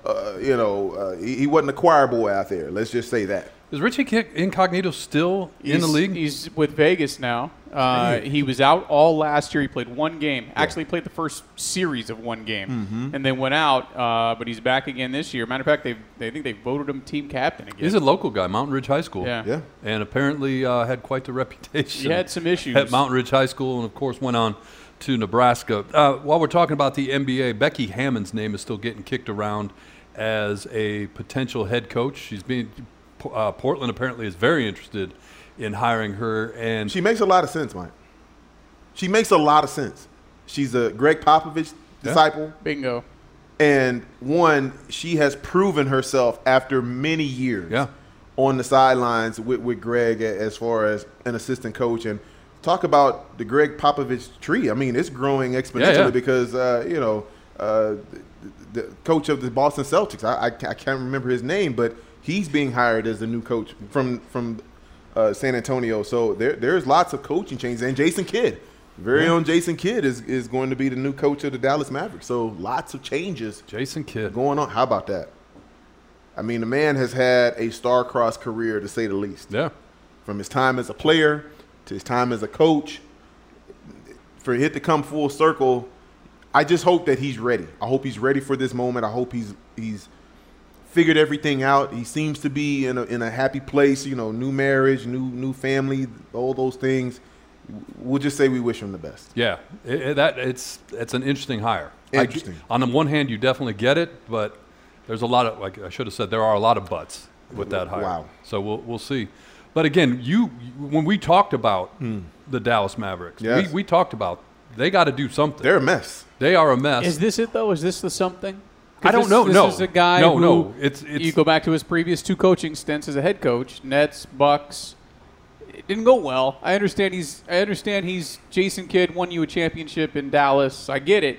Speaker 4: Uh, you know, uh, he, he wasn't a choir boy out there. Let's just say that.
Speaker 3: Is Richie Incognito still in the league?
Speaker 5: He's with Vegas now. Uh, he was out all last year. He played one game. Actually, played the first series of one game,
Speaker 3: Mm-hmm.
Speaker 5: and then went out. Uh, but he's back again this year. Matter of fact, they they think they voted him team captain again.
Speaker 3: He's a local guy, Mountain Ridge High School.
Speaker 5: Yeah.
Speaker 4: Yeah.
Speaker 3: And apparently uh, had quite the reputation.
Speaker 5: He had some issues.
Speaker 3: At Mountain Ridge High School, and of course went on to Nebraska. Uh, while we're talking about the NBA, Becky Hammon's name is still getting kicked around as a potential head coach. She's being uh, Portland apparently is very interested in hiring her, and
Speaker 4: She makes a lot of sense, Mike. She makes a lot of sense. She's a Gregg Popovich disciple.
Speaker 5: Bingo.
Speaker 4: And one, she has proven herself after many years
Speaker 3: Yeah.
Speaker 4: on the sidelines with, with Gregg as far as an assistant coach. And talk about the Gregg Popovich tree. I mean, it's growing exponentially
Speaker 3: Yeah, yeah.
Speaker 4: because, uh, you know, uh, the, the coach of the Boston Celtics, I, I, I can't remember his name, but he's being hired as the new coach from, from uh, San Antonio. So there, there's lots of coaching changes. And Jason Kidd. Very own Jason Kidd is, is going to be the new coach of the Dallas Mavericks. So lots of changes
Speaker 3: Jason Kidd.
Speaker 4: going on. How about that? I mean, the man has had a star-crossed career, to say the least.
Speaker 3: Yeah.
Speaker 4: From his time as a player to his time as a coach, for it to come full circle, I just hope that he's ready. I hope he's ready for this moment. I hope he's he's figured everything out. He seems to be in a in a happy place. You know, new marriage, new new family, all those things. We'll just say we wish him the best.
Speaker 3: Yeah, it, it- that it's it's an interesting hire. I g-
Speaker 4: Interesting.
Speaker 3: on the one hand, you definitely get it, but there's a lot of like I should have said there are a lot of buts with that hire.
Speaker 4: Wow.
Speaker 3: So we'll we'll see. But again, you when we talked about the Dallas Mavericks,
Speaker 4: Hmm. Yes.
Speaker 3: we, we talked about they got to do something.
Speaker 4: They're a mess.
Speaker 3: they are a mess.
Speaker 5: Is this it though? Is this the something? 'Cause
Speaker 3: I don't
Speaker 5: this-
Speaker 3: know.
Speaker 5: This
Speaker 3: No.
Speaker 5: is a guy
Speaker 3: No,
Speaker 5: who
Speaker 3: no. It's- it's-
Speaker 5: you go back to his previous two coaching stints as a head coach, Nets, Bucks. It didn't go well. I understand he's. I understand he's Jason Kidd won you a championship in Dallas. I get it,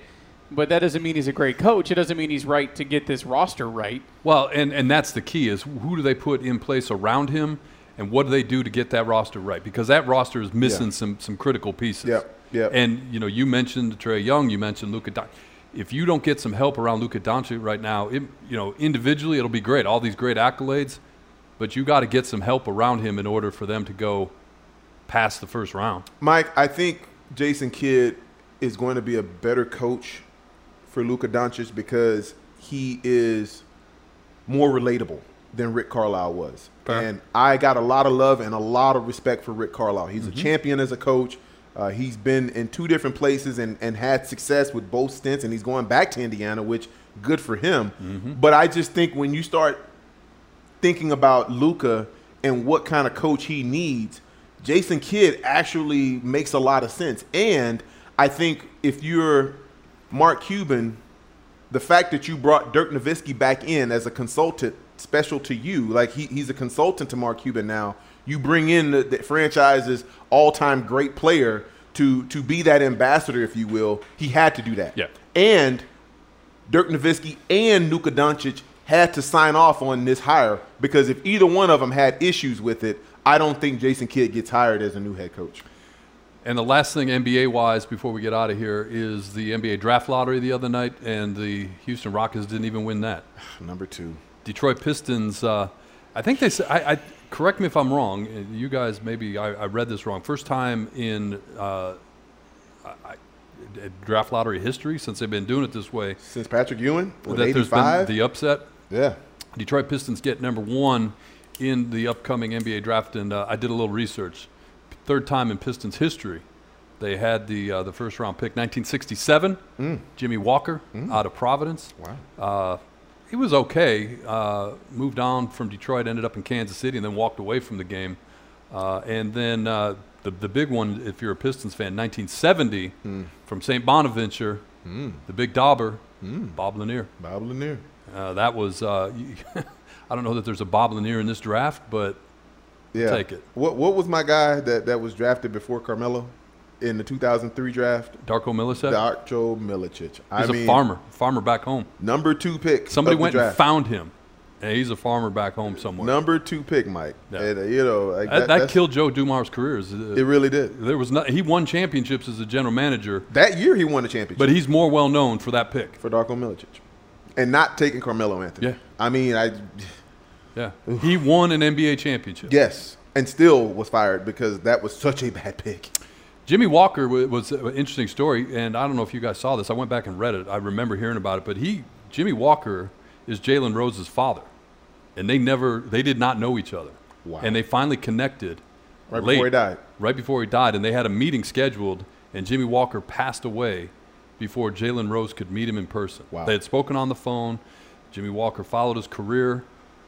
Speaker 5: but that doesn't mean he's a great coach. It doesn't mean he's right to get this roster right.
Speaker 3: Well, and, and that's the key is who do they put in place around him and what do they do to get that roster right? Because that roster is missing
Speaker 4: Yeah.
Speaker 3: some some critical pieces.
Speaker 4: Yeah. Yeah.
Speaker 3: And you know, you mentioned Trae Young, you mentioned Luka Doncic. If you don't get some help around Luka Doncic right now, it, you know, individually it'll be great, all these great accolades, but you got to get some help around him in order for them to go past the first round.
Speaker 4: Mike, I think Jason Kidd is going to be a better coach for Luka Doncic because he is more relatable than Rick Carlisle was.
Speaker 3: Fair.
Speaker 4: And I got a lot of love and a lot of respect for Rick Carlisle. He's a mm-hmm. champion as a coach. Uh, he's been in two different places and, and had success with both stints, and he's going back to Indiana, which good for him. But I just think when you start thinking about Luka and what kind of coach he needs, Jason Kidd actually makes a lot of sense. And I think if you're Mark Cuban, the fact that you brought Dirk Nowitzki back in as a consultant special to you, like he, he's a consultant to Mark Cuban now, you bring in the, the franchise's all-time great player to to be that ambassador, if you will. He had to do that.
Speaker 3: Yeah.
Speaker 4: And Dirk Nowitzki and Luka Doncic had to sign off on this hire because if either one of them had issues with it, I don't think Jason Kidd gets hired as a new head coach.
Speaker 3: And the last thing NBA wise before we get out of here is the NBA draft lottery the other night, and the Houston Rockets didn't even win that.
Speaker 4: Number two.
Speaker 3: Detroit Pistons. Uh, I think they said. I, I correct me if I'm wrong. You guys maybe I, I read this wrong. First time in uh, I, draft lottery history since they've been doing it this way
Speaker 4: Since Patrick Ewing with
Speaker 3: that there's been
Speaker 4: 85.
Speaker 3: the upset.
Speaker 4: yeah.
Speaker 3: Detroit Pistons get number one in the upcoming NBA draft, and uh, I did a little research. Third time in Pistons history, they had the uh, the first round pick, 1967. Jimmy Walker out of Providence.
Speaker 4: Wow.
Speaker 3: He was okay. Uh, moved on from Detroit, ended up in Kansas City, and then walked away from the game. Uh, and then uh, the the big one, if you're a Pistons fan, 1970 from St. Bonaventure, the big dauber, Bob Lanier.
Speaker 4: Bob Lanier.
Speaker 3: Uh, that was. Uh, I don't know that there's a Bob Lanier in this draft, but
Speaker 4: Yeah.
Speaker 3: Take it.
Speaker 4: What What was my guy that, that was drafted before Carmelo in the 2003 draft?
Speaker 3: Darko Milicic
Speaker 4: Darko Milicic. I
Speaker 3: he's
Speaker 4: mean,
Speaker 3: a farmer, farmer back home.
Speaker 4: Number two pick.
Speaker 3: Somebody went and found him, and he's a farmer back home somewhere.
Speaker 4: Number two pick, Mike.
Speaker 3: Yeah.
Speaker 4: And, uh, you know, like
Speaker 3: that, that
Speaker 4: that's-
Speaker 3: killed Joe Dumars' career. Uh,
Speaker 4: It really did.
Speaker 3: there was not, he won championships as a general manager,
Speaker 4: That year he won a championship.
Speaker 3: but he's more well known for that pick.
Speaker 4: for Darko Milicic, and not taking Carmelo Anthony.
Speaker 3: Yeah.
Speaker 4: I mean, I
Speaker 3: Yeah, he won an NBA championship.
Speaker 4: yes, and still was fired because that was such a bad pick.
Speaker 3: Jimmy Walker wa- was an interesting story, and I don't know if you guys saw this. I went back and read it. I remember hearing about it, but he, Jimmy Walker, is Jalen Rose's father, and they never, they did not know each other,
Speaker 4: Wow.
Speaker 3: and they finally connected
Speaker 4: Right
Speaker 3: late-
Speaker 4: before he died.
Speaker 3: Right before he died, and they had a meeting scheduled, and Jimmy Walker passed away before Jalen Rose could meet him in person.
Speaker 4: Wow.
Speaker 3: They had spoken on the phone. Jimmy Walker followed his career.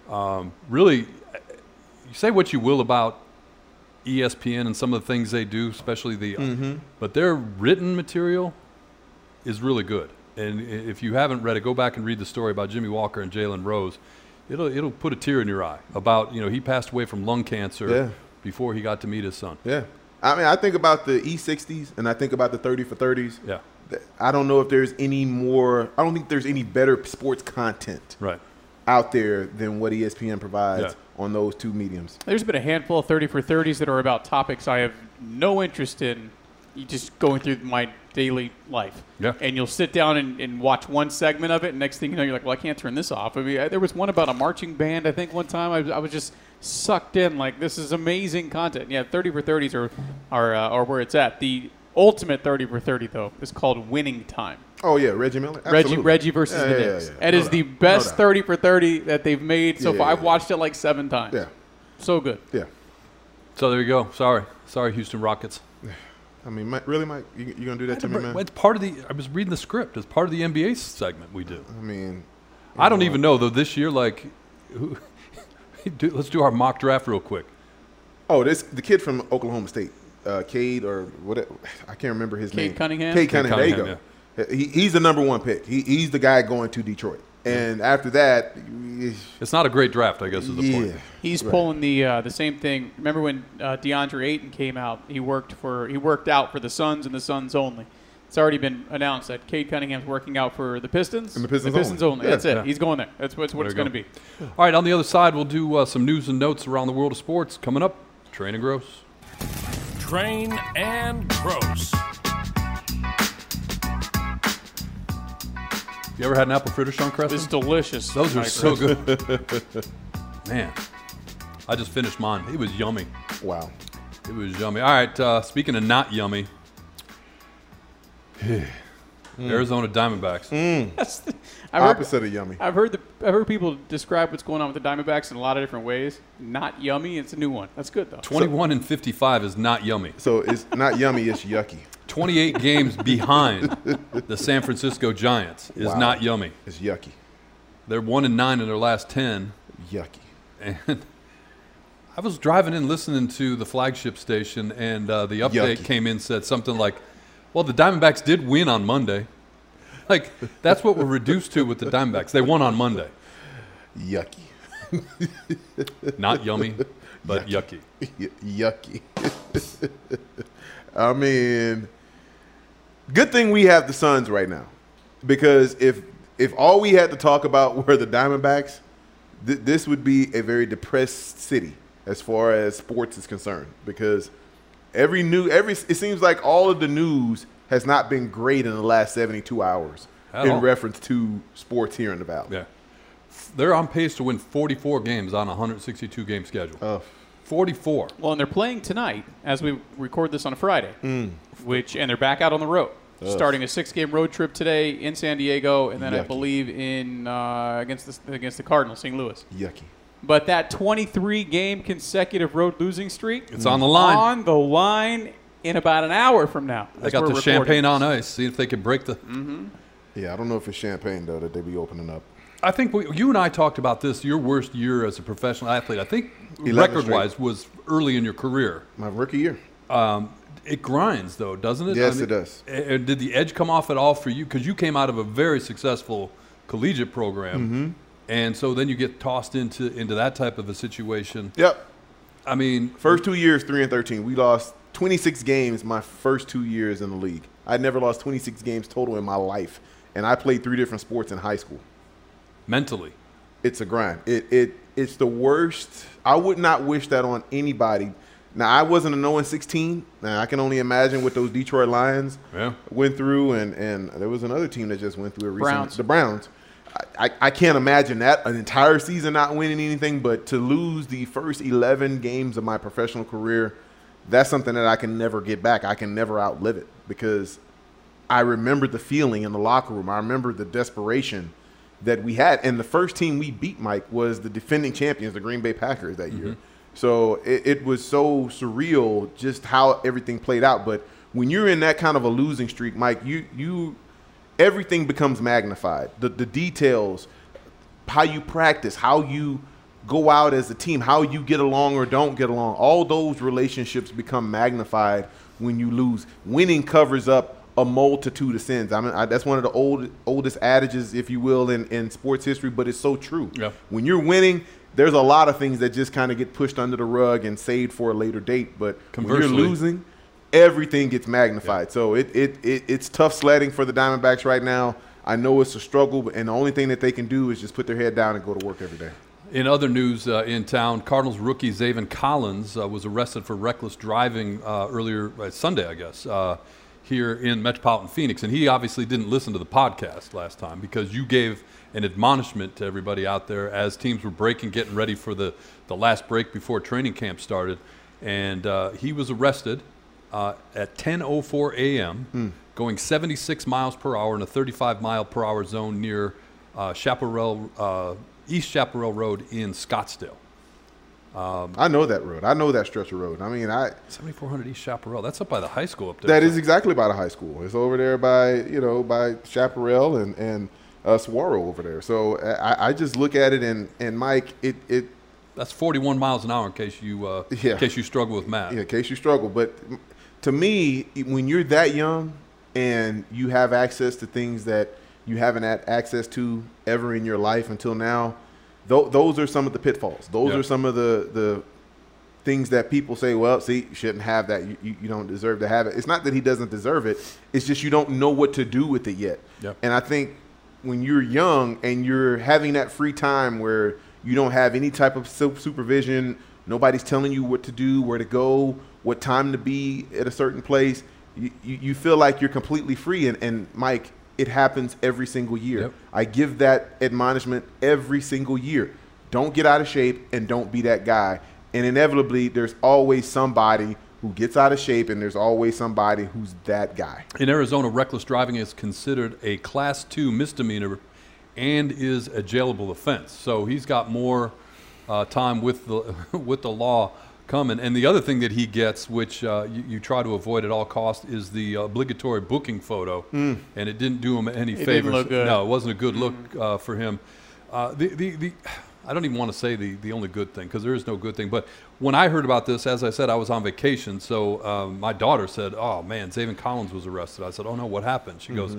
Speaker 3: Um, really, you say what you will about ESPN and some of the things they do, especially the,
Speaker 4: Mm-hmm.
Speaker 3: but their written material is really good. And if you haven't read it, go back and read the story about Jimmy Walker and Jalen Rose. It'll it'll put a tear in your eye about you know he passed away from lung cancer
Speaker 4: Yeah.
Speaker 3: before he got to meet his son.
Speaker 4: Yeah. I mean, I think about the E60s and I think about the 30 for 30s.
Speaker 3: Yeah,
Speaker 4: I don't know if there's any more, I don't think there's any better sports content
Speaker 3: right.
Speaker 4: out there than what ESPN provides
Speaker 3: Yeah.
Speaker 4: On those two mediums.
Speaker 5: There's been a handful of 30 for 30s that are about topics I have no interest in. Just going through my daily life.
Speaker 3: Yeah.
Speaker 5: And you'll sit down and, and watch one segment of it, and next thing you know, you're like, well, I can't turn this off. I mean, I, there was one about a marching band, I think, one time. I, was- I was just sucked in. Like, this is amazing content. Yeah, 30 for 30s are, are, uh, are where it's at. The ultimate 30 for 30, though, is called Winning Time.
Speaker 4: Oh, yeah, Reggie Miller.
Speaker 5: Reggie,
Speaker 4: Absolutely.
Speaker 5: Reggie versus
Speaker 4: Yeah,
Speaker 5: the
Speaker 4: yeah, yeah,
Speaker 5: Knicks.
Speaker 4: yeah.
Speaker 5: It
Speaker 4: No
Speaker 5: is the best
Speaker 4: No
Speaker 5: 30 for 30 that they've made so
Speaker 4: Yeah,
Speaker 5: far.
Speaker 4: yeah,
Speaker 5: I've watched it like seven times.
Speaker 4: Yeah,
Speaker 5: So good.
Speaker 4: yeah.
Speaker 3: So there you go. Sorry, sorry, Houston Rockets.
Speaker 4: I mean, Mike, really, Mike? You, you going to do that to me, man?
Speaker 3: It's part of the. I was reading the script. It's part of the NBA segment we do.
Speaker 4: I mean,
Speaker 3: I don't even know though. This year, like, who, let's do our mock draft real quick.
Speaker 4: oh, this the kid from Oklahoma State, uh, Cade or what? I can't remember his
Speaker 5: Cade
Speaker 4: name.
Speaker 5: Cunningham?
Speaker 4: Cade
Speaker 3: Cade
Speaker 4: Cunningham. There you
Speaker 3: Cunningham,
Speaker 4: go. He, he's the number one pick. He, he's the guy going to Detroit. And after that,
Speaker 3: It's not a great draft, I guess, is the
Speaker 4: yeah.
Speaker 3: point.
Speaker 5: He's
Speaker 4: Right.
Speaker 5: pulling the uh, the same thing. Remember when uh, DeAndre Ayton came out? He worked for he worked out for the Suns and the Suns only. It's already been announced that Cade Cunningham's working out for the Pistons.
Speaker 4: And the Pistons only.
Speaker 5: only.
Speaker 4: Yeah.
Speaker 5: That's it.
Speaker 3: Yeah.
Speaker 5: He's going there. That's what's what it's going to be.
Speaker 3: All right, on the other side, we'll do uh, some news and notes around the world of sports coming up. Train and gross.
Speaker 1: Train and Gross.
Speaker 3: You ever had an apple fritter, Sean Creston?
Speaker 5: It's delicious.
Speaker 3: Those are so good. Man, I just finished mine. It was yummy.
Speaker 4: Wow.
Speaker 3: It was yummy. All right, uh, speaking of not yummy, Arizona Diamondbacks.
Speaker 5: That's the- I've heard,
Speaker 4: Opposite of yummy.
Speaker 5: I've heard the I've heard people describe what's going on with the Diamondbacks in a lot of different ways. Not yummy. It's a new one. That's good though.
Speaker 3: 21 and 55 is not yummy.
Speaker 4: So it's not yummy, it's yucky.
Speaker 3: 28 games behind the San Francisco Giants is
Speaker 4: Wow.
Speaker 3: not yummy.
Speaker 4: It's yucky.
Speaker 3: They're 1 and 9 in their last 10.
Speaker 4: Yucky.
Speaker 3: And I was driving in listening to the flagship station, and uh, the update
Speaker 4: Yucky.
Speaker 3: came in said something like, "Well, the Diamondbacks did win on Monday." Like that's what we're reduced to with the Diamondbacks. They won on Monday.
Speaker 4: Yucky.
Speaker 3: Not yummy, but yucky.
Speaker 4: Y- yucky. I mean, good thing we have the Suns right now, because if if all we had to talk about were the Diamondbacks, th- this would be a very depressed city as far as sports is concerned because every new every it seems like all of the news has not been great in the last 72 hours
Speaker 3: At
Speaker 4: in
Speaker 3: all.
Speaker 4: reference to sports here in the Valley.
Speaker 3: Yeah. They're on pace to win 44 games on a 162 game schedule.
Speaker 4: Oh.
Speaker 3: 44.
Speaker 5: Well, and they're playing tonight as we record this on a Friday,
Speaker 4: Mm.
Speaker 5: which and they're back out on the road, starting a six-game road trip today in San Diego, and then I believe in uh, against the, against the Cardinals, St. Louis.
Speaker 4: Yucky.
Speaker 5: But that 23-game consecutive road losing streak,
Speaker 3: It's on the line.
Speaker 5: on the line in about an hour from now.
Speaker 3: They got the
Speaker 5: recording
Speaker 3: champagne on ice. See if they can break the.
Speaker 4: Yeah, I don't know if it's champagne though that they be opening up.
Speaker 3: I think we, you and I talked about this. Your worst year as a professional athlete, I think, record-wise, was early in your career.
Speaker 4: My rookie year.
Speaker 3: It grinds, though, doesn't it?
Speaker 4: Yes, it does.
Speaker 3: and did the edge come off at all for you? Because you came out of a very successful collegiate program,
Speaker 4: Mm-hmm.
Speaker 3: and so then you get tossed into into that type of a situation.
Speaker 4: Yep.
Speaker 3: I mean,
Speaker 4: First two years, three and thirteen. We lost 26 games my first two years in the league. I'd never lost 26 games total in my life, and I played three different sports in high school.
Speaker 3: mentally,
Speaker 4: It's a grind. It it it's the worst. I would not wish that on anybody. Now I wasn't a 0 and 16. Now I can only imagine what those Detroit Lions
Speaker 3: Yeah.
Speaker 4: went through, and and there was another team that just went through it recently.
Speaker 5: Browns.
Speaker 4: The Browns. I, I, I can't imagine that an entire season not winning anything, but to lose the first 11 games of my professional career, that's something that I can never get back. I can never outlive it because I remember the feeling in the locker room. I remember the desperation that we had. And the first team we beat, Mike, was the defending champions, the Green Bay Packers that year. Mm-hmm. So it, it was so surreal just how everything played out. But when you're in that kind of a losing streak, Mike, you you everything becomes magnified. The the details, how you practice, how you go out as a team, how you get along or don't get along. All those relationships become magnified when you lose. Winning covers up a multitude of sins. I mean, I, that's one of the old oldest adages, if you will, in, in sports history, but it's so true.
Speaker 3: Yeah.
Speaker 4: When you're winning, there's a lot of things that just kind of get pushed under the rug and saved for a later date. But Conversely. when you're losing, everything gets magnified. So it, it, it it's tough sledding for the Diamondbacks right now. I know it's a struggle, and the only thing that they can do is just put their head down and go to work every day.
Speaker 3: In other news uh, in town, Cardinals rookie Zaven Collins uh, was arrested for reckless driving uh, earlier uh, Sunday, I guess, uh, here in metropolitan Phoenix. And he obviously didn't listen to the podcast last time because you gave an admonishment to everybody out there as teams were breaking, getting ready for the, the last break before training camp started. And uh, he was arrested uh, at 10:04 a.m. going 76 miles per hour in a 35 mile per hour zone near uh, Chaparral, uh, East Chaparral Road in Scottsdale.
Speaker 4: I know that road. I know that stretch of road. I mean, I
Speaker 3: 7400 East Chaparral. That's up by the high school up there.
Speaker 4: that is exactly by the high school. It's over there by you know by Chaparral and and uh, Saguaro over there. So I, I just look at it and and Mike, it it
Speaker 3: That's 41 miles an hour in case you uh,
Speaker 4: Yeah.
Speaker 3: in case you struggle with math.
Speaker 4: Yeah, in case you struggle. But to me, when you're that young and you have access to things that you haven't had access to ever in your life until now, th- those are some of the pitfalls. Those
Speaker 3: Yeah.
Speaker 4: are some of the the things that people say, well, see, you shouldn't have that. You, you, you don't deserve to have it. It's not that he doesn't deserve it. It's just you don't know what to do with it yet.
Speaker 3: Yep.
Speaker 4: And I think when you're young and you're having that free time where you don't have any type of supervision, nobody's telling you what to do, where to go, what time to be at a certain place, you, you, you feel like you're completely free. And, and Mike, it happens every single year.
Speaker 3: Yep.
Speaker 4: I give that admonishment every single year. Don't get out of shape and don't be that guy. And inevitably, there's always somebody who gets out of shape, and there's always somebody who's that guy.
Speaker 3: In Arizona, reckless driving is considered a class two misdemeanor and is a jailable offense. So he's got more uh, time with the with the law coming. And the other thing that he gets, which uh, you, you try to avoid at all costs, is the obligatory booking photo. And it didn't do him any
Speaker 5: didn't
Speaker 3: favors. No, it wasn't a good look uh, for him. Uh, the, the, the, I don't even want to say the, the only good thing because there is no good thing. But when I heard about this, as I said, I was on vacation. So um, my daughter said, "Oh man, Zaven Collins was arrested." I said, "Oh no, what happened?" She goes,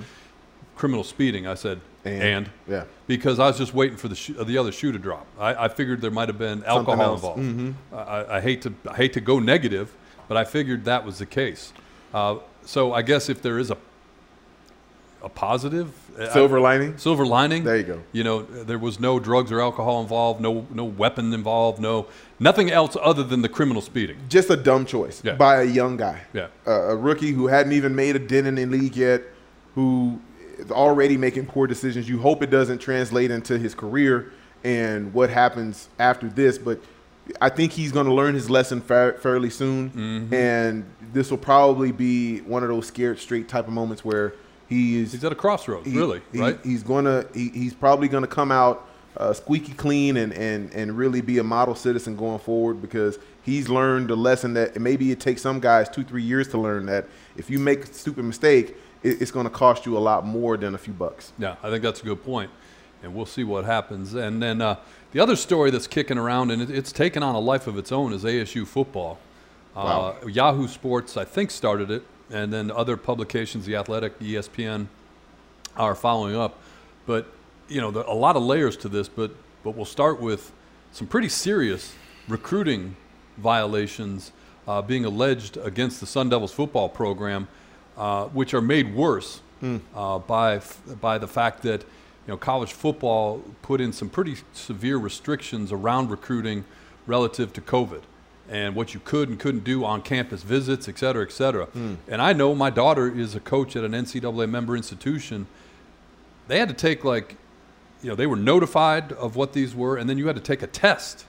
Speaker 3: "Criminal speeding." I said,
Speaker 4: And-
Speaker 3: "And,
Speaker 4: yeah.
Speaker 3: because I was just waiting for the sh- the other shoe to drop. I, I figured there might have been alcohol
Speaker 4: else. Mm-hmm.
Speaker 3: involved. I, I hate to I hate to go negative, but I figured that was the case. Uh, so I guess if there is a a positive.
Speaker 4: Silver lining.
Speaker 3: Silver lining.
Speaker 4: There you go.
Speaker 3: You know, there was no drugs or alcohol involved, no no weapon involved, no nothing else other than the criminal speeding.
Speaker 4: Just a dumb choice
Speaker 3: Yeah.
Speaker 4: by a young guy.
Speaker 3: Yeah.
Speaker 4: a, a rookie who hadn't even made a dent in the league yet, who is already making poor decisions. You hope it doesn't translate into his career and what happens after this, but I think he's going to learn his lesson fa- fairly soon,
Speaker 3: Mm-hmm.
Speaker 4: and this will probably be one of those scared straight type of moments where he is
Speaker 3: He's at a crossroads,
Speaker 4: he-
Speaker 3: really,
Speaker 4: he-
Speaker 3: right?
Speaker 4: He's gonna he, he's probably gonna come out uh, squeaky clean and, and and really be a model citizen going forward because he's learned the lesson that maybe it takes some guys two three years to learn that if you make a stupid mistake, it's going to cost you a lot more than a few bucks.
Speaker 3: Yeah, I think that's a good point, and we'll see what happens. And then uh, the other story that's kicking around, and it, it's taken on a life of its own, is ASU football. Uh, Yahoo Sports, I think, started it, and then other publications, The Athletic, ESPN, are following up. But you know, there, a lot of layers to this. But but we'll start with some pretty serious recruiting violations uh, being alleged against the Sun Devils football program, uh, which are made worse uh, by f- by the fact that you know college football put in some pretty severe restrictions around recruiting relative to COVID and what you could and couldn't do on campus visits, et cetera, et cetera. And I know my daughter is a coach at an NCAA member institution. They had to take like, you know, they were notified of what these were, and then you had to take a test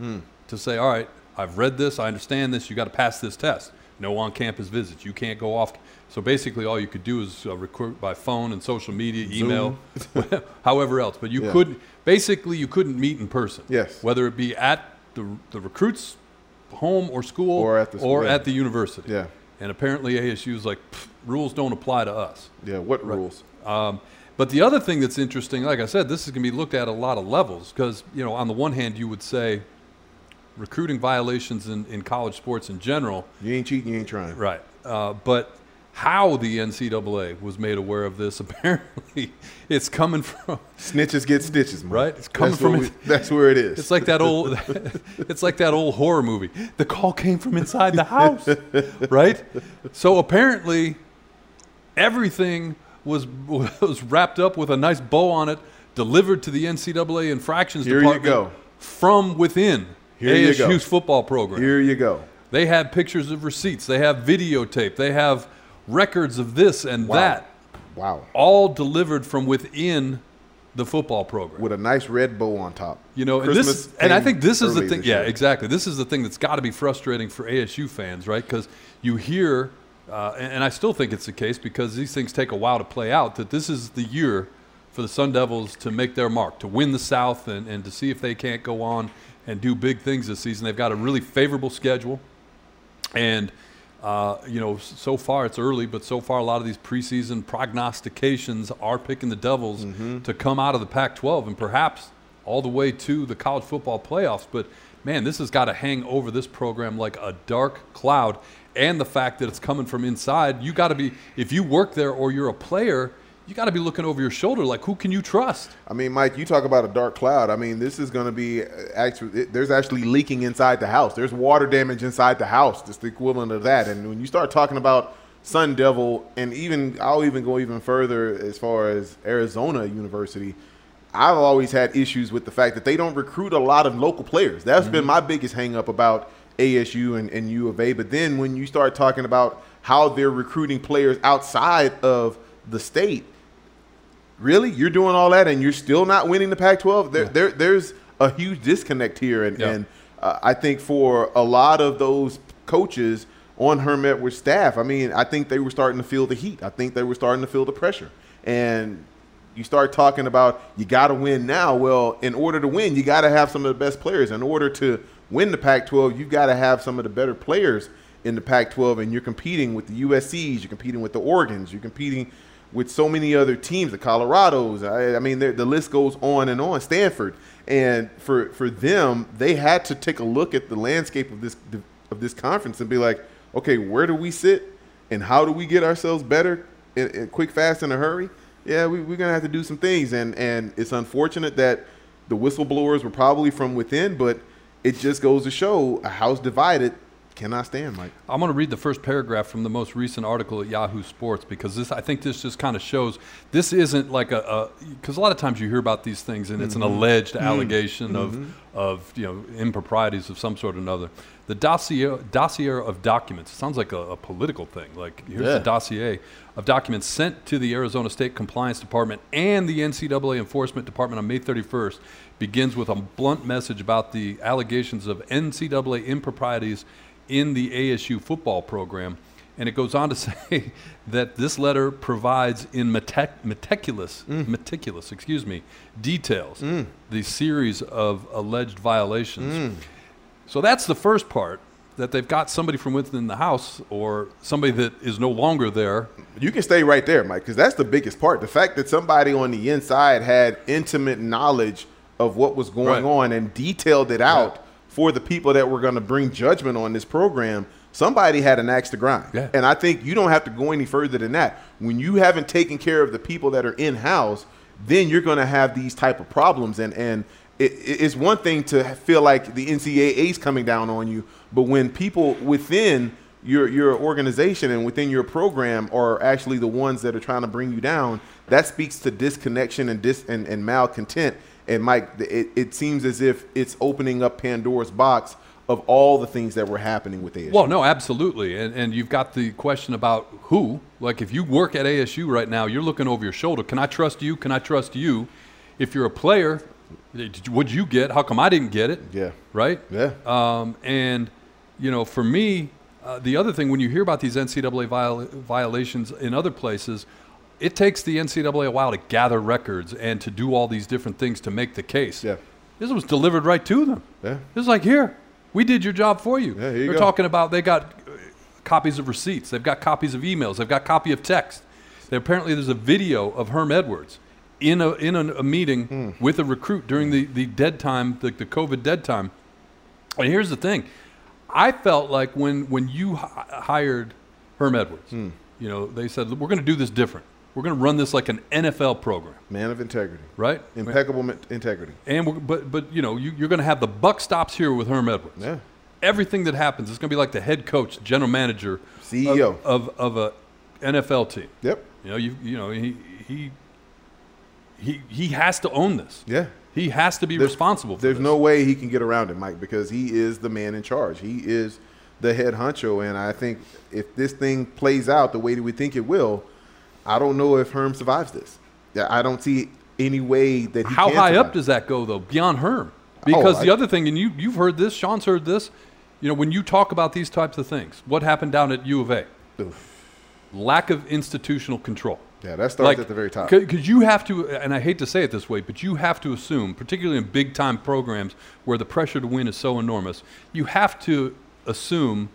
Speaker 3: to say, all right, I've read this, I understand this, you got to pass this test. No on-campus visits. You can't go off. So basically, all you could do is uh, recruit by phone and social media, email, however else. But you
Speaker 4: Yeah.
Speaker 3: couldn't. Basically, you couldn't meet in person.
Speaker 4: Yes.
Speaker 3: Whether it be at the the recruits' home or school,
Speaker 4: Or at the school,
Speaker 3: or
Speaker 4: yeah.
Speaker 3: at the university.
Speaker 4: Yeah.
Speaker 3: And apparently, ASU is like rules don't apply to us.
Speaker 4: Yeah, what rules?
Speaker 3: Um, but the other thing that's interesting, like I said, this is going to be looked at at a lot of levels because, you know, on the one hand, you would say recruiting violations in, in college sports in general,
Speaker 4: You ain't cheating, you ain't trying.
Speaker 3: right? Uh, but how the NCAA was made aware of this, apparently, it's coming from.
Speaker 4: Snitches get stitches, man.
Speaker 3: Right? It's coming
Speaker 4: that's
Speaker 3: from
Speaker 4: we- that's where it is.
Speaker 3: It's like that old, it's like that old horror movie. The call came from inside the house, right? So apparently, everything was was wrapped up with a nice bow on it, delivered to the NCAA infractions
Speaker 4: Here you
Speaker 3: department
Speaker 4: go.
Speaker 3: from within
Speaker 4: Here you
Speaker 3: ASU's
Speaker 4: go.
Speaker 3: football program.
Speaker 4: Here you go.
Speaker 3: They have pictures of receipts. They have videotape. They have records of this and
Speaker 4: Wow.
Speaker 3: that,
Speaker 4: Wow.
Speaker 3: all delivered from within the football program.
Speaker 4: With a nice red bow on top.
Speaker 3: You know, and this, and I think this is the thing. Yeah,
Speaker 4: year.
Speaker 3: exactly. This is the thing that's got to be frustrating for ASU fans, right? Because you hear, uh, and, and I still think it's the case because these things take a while to play out. That this is the year for the Sun Devils to make their mark, to win the South, and, and to see if they can't go on and do big things this season. They've got a really favorable schedule, and uh, you know, so far it's early, but so far a lot of these preseason prognostications are picking the Devils to come out of the Pac-12 and perhaps all the way to the college football playoffs. But man, this has got to hang over this program like a dark cloud. And the fact that it's coming from inside, you got to be if you work there or you're a player, you got to be looking over your shoulder like who can you trust?
Speaker 4: I mean, Mike, you talk about a dark cloud. I mean, this is going to be uh, actually. It, there's actually leaking inside the house. There's water damage inside the house. Just the equivalent of that. And when you start talking about Sun Devil, and even I'll even go even further as far as Arizona University. I've always had issues with the fact that they don't recruit a lot of local players. That's been my biggest hang up about ASU and, and U of A. But then when you start talking about how they're recruiting players outside of the state, really you're doing all that and you're still not winning the Pac-12. There, there there's a huge disconnect here, and,
Speaker 3: Yeah.
Speaker 4: and uh, I think for a lot of those coaches on Herm Edwards' staff, I mean, I think they were starting to feel the heat. I think they were starting to feel the pressure, and you start talking about you got to win now. Well, in order to win, you got to have some of the best players. In order to win the Pac-12, you've got to have some of the better players in the Pac-12, and you're competing with the USC's, you're competing with the Oregons, you're competing with so many other teams, the Colorados. I, I mean, the list goes on and on. Stanford, and for for them, they had to take a look at the landscape of this of this conference and be like, okay, where do we sit, and how do we get ourselves better in, in quick, fast, in a hurry? Yeah, we, we're gonna have to do some things, and and it's unfortunate that the whistleblowers were probably from within, but it just goes to show a house divided cannot stand, Mike.
Speaker 3: I'm going to read the first paragraph from the most recent article at Yahoo Sports because this, I think, this just kind of shows this isn't like a because a, lot of times you hear about these things and it's an
Speaker 4: Mm-hmm.
Speaker 3: alleged allegation of of you know improprieties of some sort or another. The dossier dossier of documents it sounds like a, a political thing. Like here's
Speaker 4: Yeah.
Speaker 3: the dossier of documents sent to the Arizona State Compliance Department and the NCAA Enforcement Department on May 31st begins with a blunt message about the allegations of NCAA improprieties in the ASU football program. And it goes on to say that this letter provides in meticulous, mm. meticulous, excuse me, details mm. the series of alleged violations. Mm. So that's the first part that they've got somebody from within the house or somebody that is no longer there.
Speaker 4: You can stay right there, Mike, because that's the biggest part. The fact that somebody on the inside had intimate knowledge of what was going
Speaker 3: Right.
Speaker 4: on and detailed it out for the people that were going to bring judgment on this program. Somebody had an axe to grind.
Speaker 3: Yeah.
Speaker 4: And I think you don't have to go any further than that. When you haven't taken care of the people that are in house, then you're going to have these type of problems. And and it, it- it's one thing to feel like the NCAA is coming down on you, but when people within your your organization and within your program are actually the ones that are trying to bring you down, that speaks to disconnection and dis and, and malcontent. And Mike, it, it seems as if it's opening up Pandora's box of all the things that were happening with ASU.
Speaker 3: Well, no, absolutely. And, and you've got the question about who. Like, if you work at ASU right now, you're looking over your shoulder. Can I trust you? Can I trust you? If you're a player, would you get? How come I didn't get it?
Speaker 4: Yeah.
Speaker 3: Right?
Speaker 4: Yeah.
Speaker 3: Um, and, you know, for me, uh, the other thing, when you hear about these NCAA viol- violations in other places, it takes the NCAA a while to gather records and to do all these different things to make the case.
Speaker 4: Yeah.
Speaker 3: This was delivered right to them.
Speaker 4: Yeah.
Speaker 3: It's like, here, we did your job for you.
Speaker 4: Yeah, you
Speaker 3: They're
Speaker 4: go.
Speaker 3: talking about they got uh, copies of receipts, they've got copies of emails, they've got copy of text. They, apparently, there's a video of Herm Edwards in a in a, a meeting
Speaker 4: Hmm.
Speaker 3: with a recruit during the, the dead time, the, the COVID dead time. And here's the thing, I felt like when when you hi- hired Herm Edwards,
Speaker 4: Hmm.
Speaker 3: you know, they said we're going to do this different. We're going to run this like an NFL program,
Speaker 4: Man of integrity.
Speaker 3: right?
Speaker 4: Impeccable me- integrity.
Speaker 3: And we're, but but you know you, you're going to have the buck stops here with Herm Edwards.
Speaker 4: Yeah.
Speaker 3: Everything that happens is going to be like the head coach, general manager,
Speaker 4: CEO.
Speaker 3: of of, of a NFL team.
Speaker 4: Yep.
Speaker 3: You know you you know he he he he has to own this.
Speaker 4: Yeah.
Speaker 3: He has to be
Speaker 4: There's-
Speaker 3: responsible. For
Speaker 4: There's
Speaker 3: this.
Speaker 4: no way he can get around it, Mike, because he is the man in charge. He is the head honcho, and I think if this thing plays out the way that we think it will, I don't know if Herm survives this. I don't see any way that he
Speaker 3: How high
Speaker 4: survive.
Speaker 3: up does that go though? Beyond Herm, oh, because
Speaker 4: Oh, I-
Speaker 3: the other thing, and you you've heard this, Sean's heard this. You know when you talk about these types of things, what happened down at U of A? Lack of institutional control.
Speaker 4: Yeah, that starts at the very top.
Speaker 3: Because you have to, and I hate to say it this way, but you have to assume, particularly in big time programs where the pressure to win is so enormous, you have to assume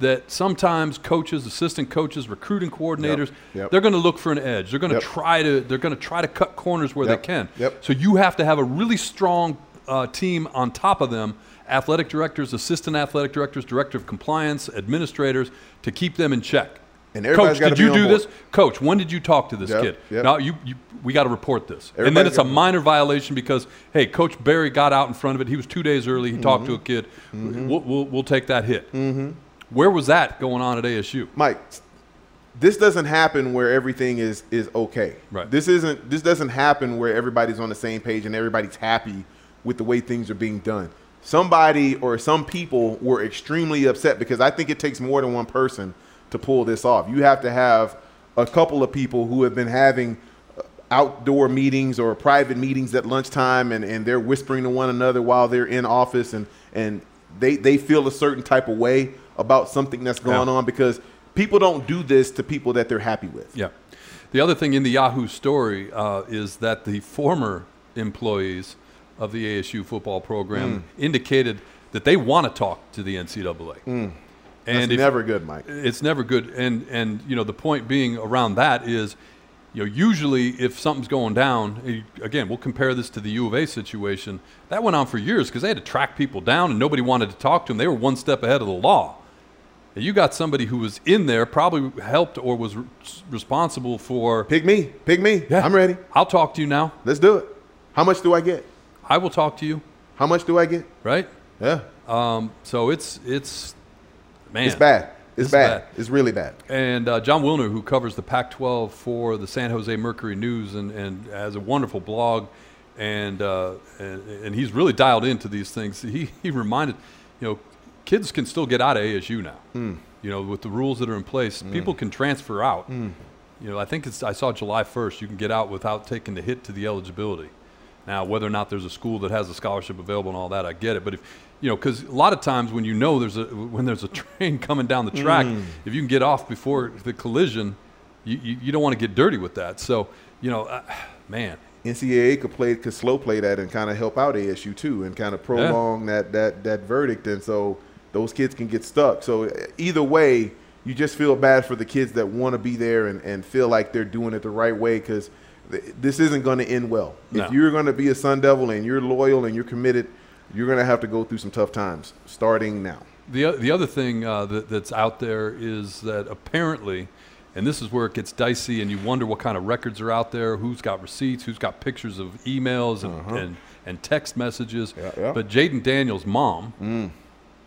Speaker 3: that sometimes coaches, assistant coaches, recruiting coordinators,
Speaker 4: Yep.
Speaker 3: they're going to look for an edge. They're going to
Speaker 4: Yep.
Speaker 3: try to they're going to try to cut corners where
Speaker 4: Yep.
Speaker 3: they can.
Speaker 4: Yep.
Speaker 3: So you have to have a really strong uh, team on top of them, athletic directors, assistant athletic directors, director of compliance, administrators, to keep them in check.
Speaker 4: And
Speaker 3: Coach, did you do
Speaker 4: board.
Speaker 3: this? Coach, when did you talk to this
Speaker 4: Yep,
Speaker 3: kid?
Speaker 4: yep.
Speaker 3: No, you, you we got to report this. and then it's a minor violation because hey, Coach Barry got out in front of it. He was two days early. He talked
Speaker 4: Mm-hmm.
Speaker 3: to a kid. We'll, we'll, we'll take that hit. Mm-hmm. Where was that going on at ASU?
Speaker 4: Mike, this doesn't happen where everything is is okay.
Speaker 3: Right.
Speaker 4: This isn't this doesn't happen where everybody's on the same page and everybody's happy with the way things are being done. Somebody or some people were extremely upset because I think it takes more than one person to pull this off. You have to have a couple of people who have been having uh, outdoor meetings or private meetings at lunchtime and, and they're whispering to one another while they're in office and, and they, they feel a certain type of way about something that's going
Speaker 3: Yeah.
Speaker 4: on because people don't do this to people that they're happy with.
Speaker 3: Yeah. The other thing in the Yahoo story uh, is that the former employees of the ASU football program
Speaker 4: Hmm.
Speaker 3: indicated that they want to talk to the NCAA.
Speaker 4: That's
Speaker 3: And it's
Speaker 4: never good, Mike.
Speaker 3: it's never good and and you know the point being around that is you know usually if something's going down again we'll compare this to the U of A situation that went on for years because they had to track people down and nobody wanted to talk to them they were one step ahead of the law you got somebody who was in there probably helped or was re- responsible for
Speaker 4: Pick me. Pick me.
Speaker 3: Yeah,
Speaker 4: I'm ready.
Speaker 3: I'll talk to you now
Speaker 4: Let's do it. How much do I get?
Speaker 3: I will talk to you
Speaker 4: How much do I get?
Speaker 3: right
Speaker 4: Yeah.
Speaker 3: um, so it's it's Man,
Speaker 4: It's bad. It's
Speaker 3: It's
Speaker 4: bad.
Speaker 3: bad.
Speaker 4: It's really bad.
Speaker 3: And uh, Jon Wilner, who covers the Pac-12 for the San Jose Mercury News, and, and has a wonderful blog, and, uh, and and he's really dialed into these things. He he reminded, you know, kids can still get out of ASU now. Hmm. You know, with the rules that are in place, hmm. people can transfer out. Hmm. You know, I think it's I saw July 1st. You can get out without taking the hit to the eligibility. Now, whether or not there's a school that has a scholarship available and all that, I get it. But if you know, because a lot of times when you know there's a when there's a train coming down the track, if you can get off before the collision, you, you, you don't want to get dirty with that. So you know, uh, man,
Speaker 4: NCAA could play could slow play that and kind of help out ASU too, and kind of prolong that that that verdict, and so those kids can get stuck. So either way, you just feel bad for the kids that want to be there and, and feel like they're doing it the right way because th- this isn't going to end well.
Speaker 3: No.
Speaker 4: If you're going to be a Sun Devil and you're loyal and you're committed, you're going to have to go through some tough times starting now.
Speaker 3: The, the other thing uh, that, that's out there is that apparently, and this is where it gets dicey, and you wonder what kind of records are out there, who's got receipts, who's got pictures of emails and, and, and text messages.
Speaker 4: Yeah, yeah.
Speaker 3: But Jayden Daniels' mom,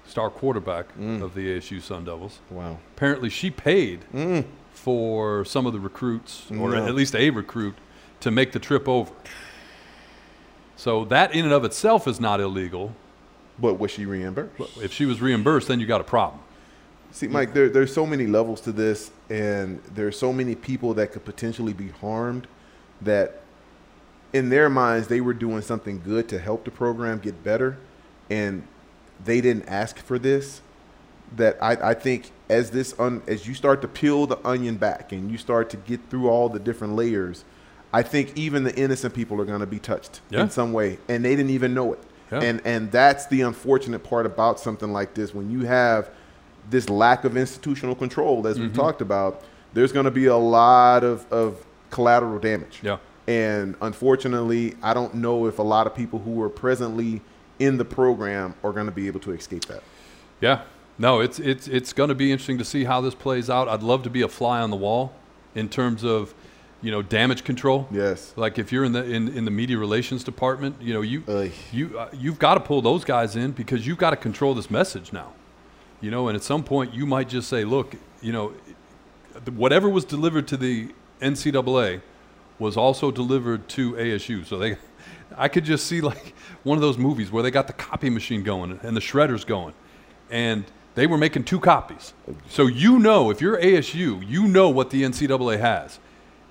Speaker 3: star quarterback mm. of the ASU Sun Devils,
Speaker 4: Wow.
Speaker 3: apparently she paid mm. for some of the recruits, or
Speaker 4: No.
Speaker 3: at least a recruit, to make the trip over. So that in and of itself is not illegal.
Speaker 4: But was she reimbursed?
Speaker 3: If she was reimbursed, then you got a problem.
Speaker 4: See, Mike, there, there's so many levels to this, and there's so many people that could potentially be harmed that in their minds they were doing something good to help the program get better, and they didn't ask for this. That I, I think as this un, as you start to peel the onion back and you start to get through all the different layers, I think even the innocent people are going to be touched
Speaker 3: Yeah.
Speaker 4: in some way, and they didn't even know it.
Speaker 3: Yeah.
Speaker 4: And and that's the unfortunate part about something like this when you have this lack of institutional control, as
Speaker 3: Mm-hmm.
Speaker 4: we've talked about, there's going to be a lot of, of collateral damage.
Speaker 3: Yeah.
Speaker 4: And unfortunately, I don't know if a lot of people who are presently in the program are going to be able to escape that.
Speaker 3: Yeah. No, it's it's it's going to be interesting to see how this plays out. I'd love to be a fly on the wall in terms of, you know, damage control.
Speaker 4: Yes.
Speaker 3: Like if you're in the in, in the media relations department, you know, you
Speaker 4: Ugh.
Speaker 3: you uh, you've got to pull those guys in because you've got to control this message now. You know, and at some point you might just say, look, you know, whatever was delivered to the NCAA was also delivered to ASU. So they, I could just see like one of those movies where they got the copy machine going and the shredders going, and they were making two copies. So you know, if you're ASU, you know what the NCAA has.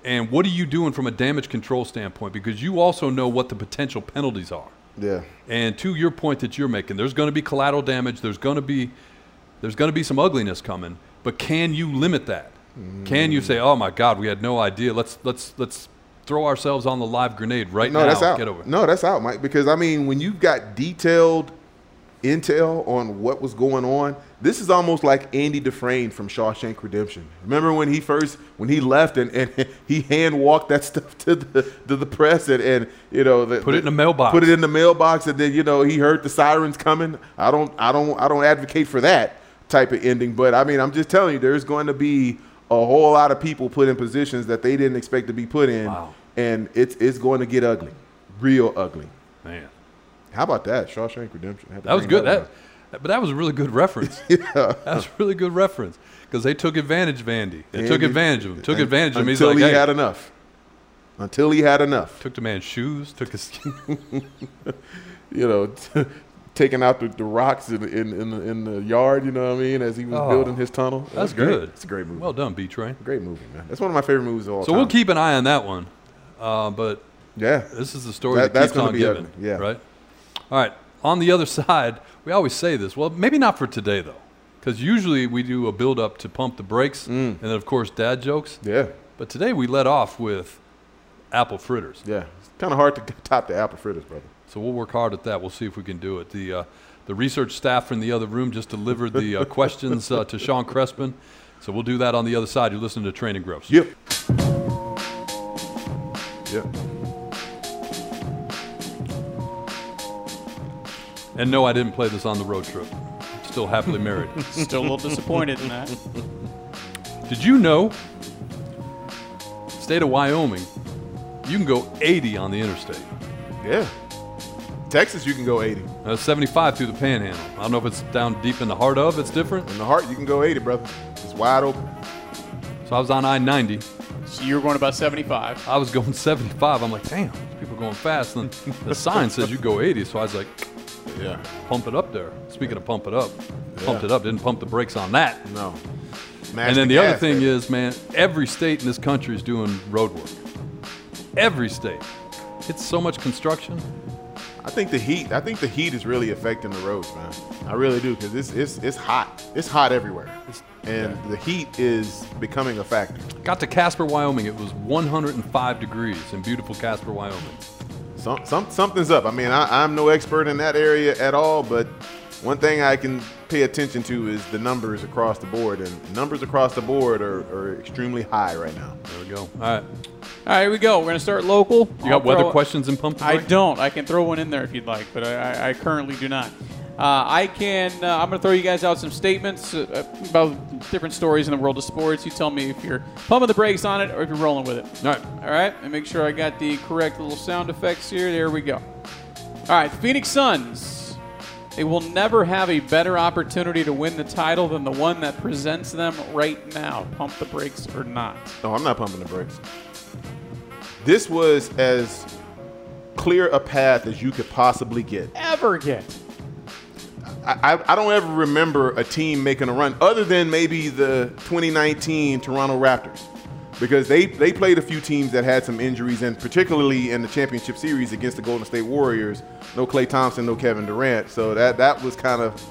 Speaker 3: And what are you doing from a damage control standpoint? Because you also know what the potential penalties are.
Speaker 4: Yeah.
Speaker 3: And to your point that you're making, there's going to be collateral damage. There's going to be there's going to be some ugliness coming. But can you limit that? Mm. Can you say, "Oh my God, we had no idea. Let's let's let's throw ourselves on the live grenade right
Speaker 4: No,
Speaker 3: now.
Speaker 4: that's out.
Speaker 3: Get over."
Speaker 4: No, that's out, Mike. Because I mean, when you've got detailed intel on what was going on, this is almost like Andy Dufresne from Shawshank Redemption. Remember when he first when he left and, and he hand walked that stuff to the to the press and, and you know the,
Speaker 3: Put it in the mailbox.
Speaker 4: Put it in the mailbox and then you know he heard the sirens coming. I don't I don't I don't advocate for that type of ending, but I mean I'm just telling you there's going to be a whole lot of people put in positions that they didn't expect to be put in
Speaker 3: Wow.
Speaker 4: and it's it's going to get ugly, real ugly.
Speaker 3: Man,
Speaker 4: How about that? Shawshank Redemption.
Speaker 3: That was good. That, but that was a really good reference.
Speaker 4: yeah.
Speaker 3: That was a really good reference because they took advantage of Andy. They took advantage of him. Took advantage of him. He's
Speaker 4: until
Speaker 3: like,
Speaker 4: he
Speaker 3: hey,
Speaker 4: had enough. Until he had enough.
Speaker 3: took the man's shoes. Took his.
Speaker 4: You know, taking out the, the rocks in, in in the in the yard. You know what I mean? As he was
Speaker 3: Oh,
Speaker 4: building his tunnel. That
Speaker 3: that's
Speaker 4: great.
Speaker 3: good.
Speaker 4: It's a great movie.
Speaker 3: well done, B Train.
Speaker 4: great movie, man. That's one of my favorite movies of all
Speaker 3: So
Speaker 4: time.
Speaker 3: So we'll keep an eye on that one. Uh, but
Speaker 4: Yeah.
Speaker 3: This is the story
Speaker 4: That-
Speaker 3: that, keeps on
Speaker 4: be
Speaker 3: giving.
Speaker 4: ugly, yeah.
Speaker 3: Right. All right. On the other side, we always say this. Well, maybe not for today though, because usually we do a build up to pump the brakes,
Speaker 4: Mm.
Speaker 3: and then of course dad jokes.
Speaker 4: Yeah.
Speaker 3: But today we let off with apple fritters.
Speaker 4: Yeah. It's kind of hard to top the apple fritters, brother.
Speaker 3: So we'll work hard at that. We'll see if we can do it. The uh, the research staff from the other room just delivered the uh, questions uh, to Sean Crespin. So we'll do that on the other side. You're listening to Train and Gross.
Speaker 4: Yep. Yep.
Speaker 3: And no, I didn't play this on the road trip. Still happily married.
Speaker 5: Still a little disappointed in that.
Speaker 3: Did you know, state of Wyoming, you can go 80 on the interstate?
Speaker 4: Yeah. Texas, you can go 80.
Speaker 3: Uh, 75 through the panhandle. I don't know if it's down deep in the heart of. It's different.
Speaker 4: In the heart, you can go 80, brother. It's wide open.
Speaker 3: So I was on I-90.
Speaker 5: So you were going about 75.
Speaker 3: I was going 75. I'm like, damn, people are going fast. And the sign says you go 80. So I was like,
Speaker 4: Yeah.
Speaker 3: pump it up there. Speaking of pump it up, pumped it up. Didn't pump the brakes on that.
Speaker 4: No.
Speaker 3: And then the other thing is, man, every state in this country is doing road work. Every state. It's so much construction.
Speaker 4: I think the heat. I think the heat is really affecting the roads, man. I really do because it's it's it's hot. It's hot everywhere, and the heat is becoming a factor.
Speaker 3: Got to Casper, Wyoming. It was 105 degrees in beautiful Casper, Wyoming.
Speaker 4: Some, some something's up. I mean, I, I'm no expert in that area at all, but one thing I can pay attention to is the numbers across the board, and numbers across the board are, are extremely high right now.
Speaker 3: There we go. All right.
Speaker 5: All right, here we go. We're going to start local.
Speaker 3: You got weather questions and pump the
Speaker 5: I don't. I can throw one in there if you'd like, but I, I, I currently do not. Uh, I can. Uh, I'm going to throw you guys out some statements uh, about different stories in the world of sports. You tell me if you're pumping the brakes on it or if you're rolling with it.
Speaker 3: All right.
Speaker 5: All right, and make sure I got the correct little sound effects here. There we go. All right, Phoenix Suns. They will never have a better opportunity to win the title than the one that presents them right now. Pump the brakes or not.
Speaker 4: No, I'm not pumping the brakes. This was as clear a path as you could possibly get.
Speaker 5: Ever get.
Speaker 4: I, I, I don't ever remember a team making a run other than maybe the 2019 Toronto Raptors. Because they, they played a few teams that had some injuries, and particularly in the championship series against the Golden State Warriors, no Klay Thompson, no Kevin Durant. So that, that was kind of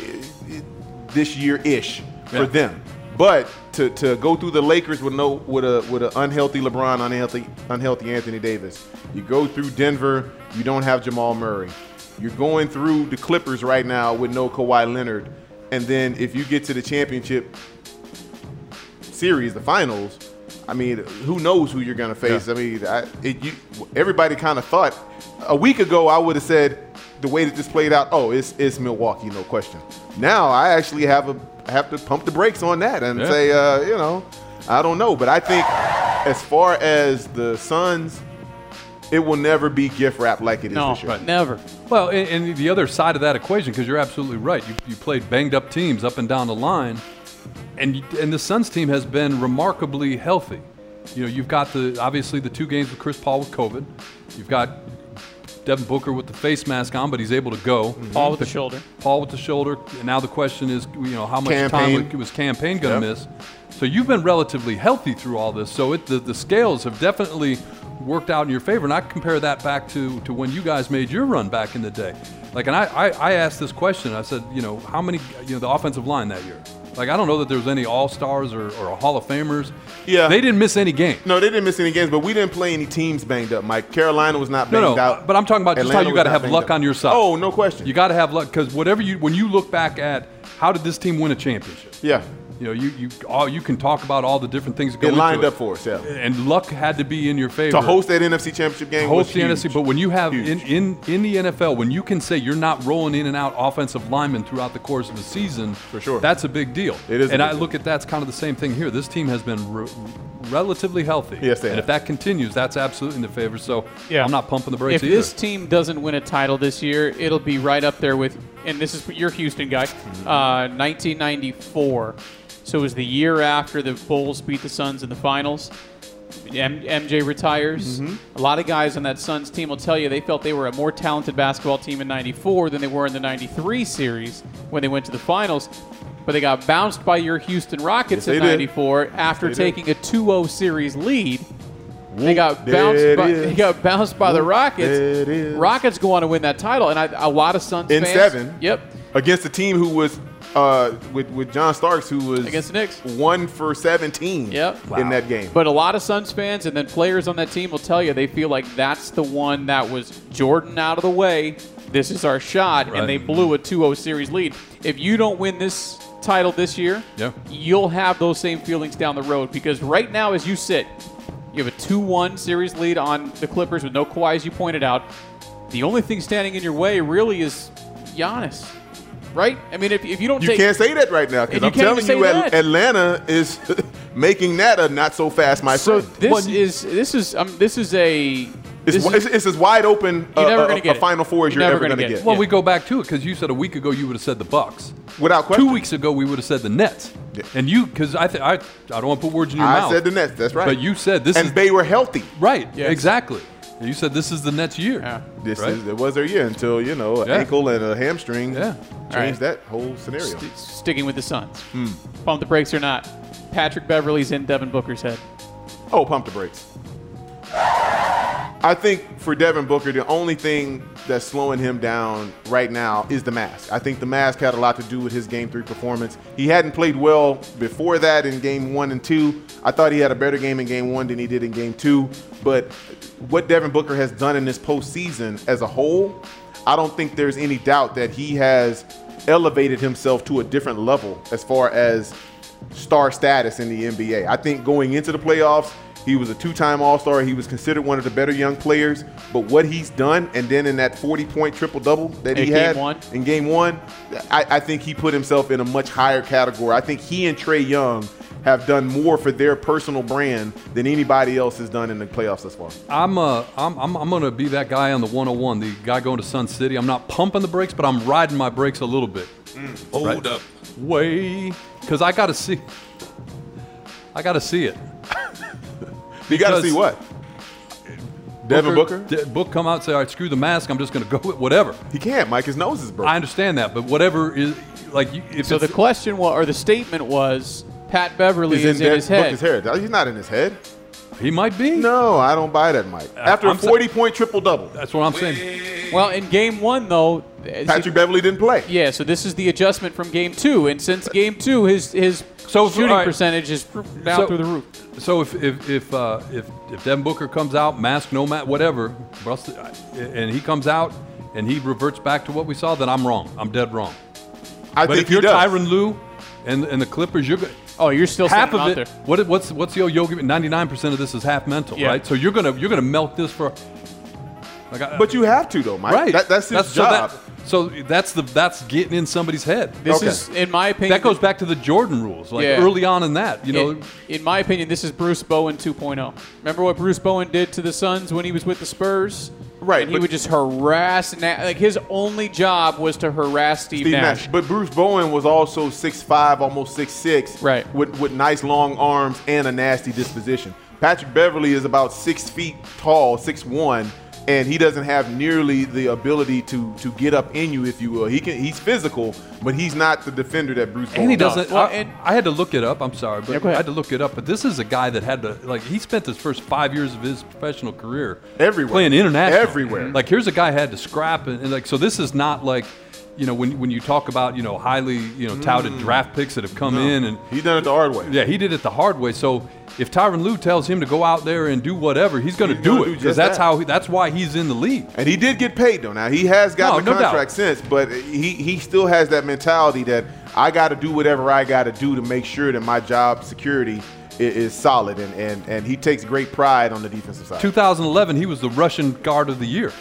Speaker 4: eh, eh, this year ish for
Speaker 3: Yeah.
Speaker 4: them. But to, to go through the Lakers with no with a with an unhealthy LeBron, unhealthy unhealthy Anthony Davis. You go through Denver, you don't have Jamal Murray. You're going through the Clippers right now with no Kawhi Leonard. And then if you get to the championship series, the finals, I mean, who knows who you're going to face? I mean, I, it, you, everybody kind of thought a week ago I would have said the way that this played out. Oh, it's it's Milwaukee, no question. Now I actually have a have to pump the brakes on that and
Speaker 3: Yeah.
Speaker 4: say, uh, you know, I don't know, but I think as far as the Suns, it will never be gift wrap like it is
Speaker 5: No,
Speaker 4: this year.
Speaker 5: never.
Speaker 3: Well, and, and the other side of that equation, because you're absolutely right. You, you played banged up teams up and down the line, and and the Suns team has been remarkably healthy. You know, you've got the obviously the two games with Chris Paul with COVID. You've got Devin Booker with the face mask on, but he's able to go. Mm-hmm.
Speaker 5: Paul with the shoulder.
Speaker 3: Paul with the shoulder. And now the question is, you know, how much
Speaker 4: Cam Payne.
Speaker 3: time was Cam Payne going to
Speaker 4: Yep.
Speaker 3: miss? So you've been relatively healthy through all this. So it, the, the scales have definitely worked out in your favor. And I compare that back to, to when you guys made your run back in the day. Like, and I, I, I asked this question. I said, you know, how many, you know, the offensive line that year? Like, I don't know that there was any All Stars or, or Hall of Famers.
Speaker 4: Yeah.
Speaker 3: They didn't miss any games.
Speaker 4: No, they didn't miss any games, but we didn't play any teams banged up. Mike Carolina was not
Speaker 3: No,
Speaker 4: banged
Speaker 3: no,
Speaker 4: out.
Speaker 3: but I'm talking about just how you got to have luck
Speaker 4: up.
Speaker 3: on your side.
Speaker 4: Oh, no question.
Speaker 3: You got to have luck because whatever you, when you look back at how did this team win a championship?
Speaker 4: yeah,
Speaker 3: You know, you you all you can talk about all the different things that go
Speaker 4: it
Speaker 3: into
Speaker 4: lined
Speaker 3: it.
Speaker 4: up for us. Yeah,
Speaker 3: and luck had to be in your favor
Speaker 4: to host that NFC Championship game. was
Speaker 3: host the
Speaker 4: huge.
Speaker 3: NFC. But when you have
Speaker 4: Huge.
Speaker 3: in, in in the NFL, when you can say you're not rolling in and out offensive linemen throughout the course of the season,
Speaker 4: For sure.
Speaker 3: that's a big deal.
Speaker 4: It is
Speaker 3: and
Speaker 4: big
Speaker 3: I
Speaker 4: deal.
Speaker 3: look at that's kind of the same thing here. This team has been re- relatively healthy.
Speaker 4: Yes, they
Speaker 3: and
Speaker 4: have.
Speaker 3: if that continues, that's absolutely in the favor. So
Speaker 5: Yeah.
Speaker 3: I'm not pumping the brakes
Speaker 5: If
Speaker 3: either.
Speaker 5: this team doesn't win a title this year, it'll be right up there with, and this is your Houston guy, uh, 1994. So it was the year after the Bulls beat the Suns in the finals. M- MJ retires. Mm-hmm. A lot of guys on that Suns team will tell you they felt they were a more talented basketball team in 94 than they were in the 93 series when they went to the finals. But they got bounced by your Houston Rockets
Speaker 4: Yes,
Speaker 5: in
Speaker 4: they did.
Speaker 5: 94 after
Speaker 4: they did.
Speaker 5: taking a 2-0 series lead. They got bounced. By, they got bounced by the Rockets. Rockets go on to win that title, and I, a lot of Suns
Speaker 4: In
Speaker 5: fans.
Speaker 4: seven.
Speaker 5: Yep.
Speaker 4: against a team who was uh, with with John Starks, who was
Speaker 5: Against the Knicks.
Speaker 4: one for seventeen.
Speaker 5: Yep.
Speaker 4: in that game.
Speaker 5: But a lot of Suns fans and then players on that team will tell you they feel like that's the one that was Jordan out of the way. This is our shot,
Speaker 3: Right.
Speaker 5: and they blew a 2-0 series lead. If you don't win this title this year,
Speaker 3: Yeah.
Speaker 5: you'll have those same feelings down the road because right now, as you sit, you have a 2-1 series lead on the Clippers with no Kawhi, as you pointed out. The only thing standing in your way really is Giannis, right? I mean, if, if you don't
Speaker 4: you
Speaker 5: take
Speaker 4: can't say that right now because
Speaker 5: And you
Speaker 4: I'm
Speaker 5: can't
Speaker 4: telling you,
Speaker 5: say
Speaker 4: At-
Speaker 5: that.
Speaker 4: Atlanta is making that a not so fast, my
Speaker 5: So
Speaker 4: friend.
Speaker 5: this
Speaker 3: Well,
Speaker 5: is this is um, this is a
Speaker 4: It's,
Speaker 5: This is-
Speaker 4: it's, it's as wide open a,
Speaker 5: You're never
Speaker 4: a-
Speaker 5: gonna
Speaker 4: a
Speaker 5: get it.
Speaker 4: Final Four as
Speaker 5: You're
Speaker 4: you're,
Speaker 5: never
Speaker 4: ever
Speaker 5: gonna get
Speaker 4: get.
Speaker 5: it.
Speaker 3: Well,
Speaker 5: Yeah.
Speaker 3: we go back to it because you said a week ago you would have said the Bucks.
Speaker 4: Without question.
Speaker 3: Two weeks ago we would have said the Nets.
Speaker 4: Yeah.
Speaker 3: And you, because I, th- I, I don't want to put words in your
Speaker 4: I
Speaker 3: mouth.
Speaker 4: I said the Nets. That's right.
Speaker 3: But you said this
Speaker 4: and
Speaker 3: is
Speaker 4: they were healthy.
Speaker 3: right.
Speaker 5: Yes.
Speaker 3: Exactly. And you said this is the Nets year.
Speaker 5: Yeah.
Speaker 4: This
Speaker 3: Right.
Speaker 4: is it was their year until you know an
Speaker 3: Yeah.
Speaker 4: ankle and a hamstring
Speaker 3: Yeah.
Speaker 4: changed
Speaker 5: right.
Speaker 4: that whole scenario.
Speaker 5: St- sticking with the Suns.
Speaker 4: Hmm.
Speaker 5: Pump the brakes or not. Patrick Beverley's in Devin Booker's head.
Speaker 4: Oh, pump the brakes. I think for Devin Booker, the only thing that's slowing him down right now is the mask. I think the mask had a lot to do with his game three performance. He hadn't played well before that in game one and two. I thought he had a better game in game one than he did in game two. But what Devin Booker has done in this postseason as a whole, I don't think there's any doubt that he has elevated himself to a different level as far as star status in the NBA. I think going into the playoffs, he was a two-time All-Star. He was considered one of the better young players. But what he's done, and then in that 40-point triple-double that
Speaker 5: In
Speaker 4: he had
Speaker 5: one?
Speaker 4: in Game One, I, I think he put himself in a much higher category. I think he and Trae Young have done more for their personal brand than anybody else has done in the playoffs thus far.
Speaker 3: I'm, uh, I'm, I'm, I'm going to be that guy on the 101, the guy going to Sun City. I'm not pumping the brakes, but I'm riding my brakes a little bit.
Speaker 6: Hold
Speaker 3: Right.
Speaker 6: up.
Speaker 3: Way, because I got to see. I got to see it.
Speaker 4: You got to see what Devin Booker.
Speaker 3: De- Book come out and say, all right, screw the mask. I'm just going to go with whatever.
Speaker 4: He can't. Mike, his nose is broken.
Speaker 3: I understand that, but whatever is like if
Speaker 5: So the question was, or the statement was, Pat Beverley
Speaker 4: He's
Speaker 5: is in,
Speaker 4: Dev-
Speaker 5: his head.
Speaker 4: Booker's head. He's not in his head.
Speaker 3: he might be.
Speaker 4: No, I don't buy that, Mike. Uh, After
Speaker 3: I'm
Speaker 4: a
Speaker 3: sa-
Speaker 4: 40-point triple-double,
Speaker 3: That's what I'm saying.
Speaker 5: Well, in game one, though, as
Speaker 4: Patrick
Speaker 5: you-
Speaker 4: Beverley didn't play.
Speaker 5: yeah. So this is the adjustment from game two, and since game two, his his
Speaker 3: So
Speaker 5: shooting
Speaker 3: all right.
Speaker 5: percentage is down
Speaker 3: So-
Speaker 5: through the roof.
Speaker 3: So if if if uh, if if Devin Booker comes out, mask, no mask, whatever, and he comes out and he reverts back to what we saw, then I'm wrong. I'm dead wrong.
Speaker 4: I
Speaker 3: But
Speaker 4: think
Speaker 3: if you're
Speaker 4: he does.
Speaker 3: Tyronn Lue and and the Clippers, you're go-
Speaker 5: Oh, you're still
Speaker 3: half of
Speaker 5: out
Speaker 3: it.
Speaker 5: there.
Speaker 3: What what's what's the old yogi? Ninety nine percent of this is half mental,
Speaker 5: Yeah.
Speaker 3: right? So you're gonna you're gonna milk this for. Like I,
Speaker 4: But you have to, though, Mike.
Speaker 3: right?
Speaker 4: That, that's his
Speaker 3: so
Speaker 4: job.
Speaker 3: that- So, that's the that's getting in somebody's head.
Speaker 5: This
Speaker 4: Okay.
Speaker 5: is, in my opinion,
Speaker 3: that goes back to the Jordan rules, like
Speaker 5: Yeah.
Speaker 3: early on in that. You know,
Speaker 5: in, in my opinion, this is Bruce Bowen 2.0. Remember what Bruce Bowen did to the Suns when he was with the Spurs?
Speaker 4: Right,
Speaker 5: And he would just harass. Na- like his only job was to harass Steve,
Speaker 4: Steve
Speaker 5: Nash.
Speaker 4: Nash. But Bruce Bowen was also 6'5", almost 6'6",
Speaker 5: Right.
Speaker 4: with, with nice long arms and a nasty disposition. Patrick Beverley is about six feet tall, 6'1", and he doesn't have nearly the ability to to get up in you, if you will. He can he's physical, but he's not the defender that Bruce Bowen
Speaker 3: And he
Speaker 4: does.
Speaker 3: doesn't.
Speaker 5: Well,
Speaker 3: I,
Speaker 5: and-
Speaker 3: I had to look it up. I'm sorry, but
Speaker 5: Yeah,
Speaker 3: I had to look it up. But this is a guy that had to like. He spent his first five years of his professional career
Speaker 4: Everywhere.
Speaker 3: playing international,
Speaker 4: Everywhere.
Speaker 3: Like here's a guy who had to scrap, and, and like so. This is not like. You know, when, when you talk about you know highly you know touted mm. draft picks that have come in and
Speaker 4: he done it the hard way.
Speaker 3: yeah, he did it the hard way. So if Tyronn Lue tells him to go out there and do whatever, he's going to do it because that's
Speaker 4: that.
Speaker 3: how he, that's why he's in the league.
Speaker 4: And he did get paid though. Now he has gotten
Speaker 3: No,
Speaker 4: a
Speaker 3: no doubt.
Speaker 4: contract since, but he he still has that mentality that I got to do whatever I got to do to make sure that my job security is, is solid, and, and and he takes great pride on the defensive side.
Speaker 3: 2011, he was the Russian guard of the year.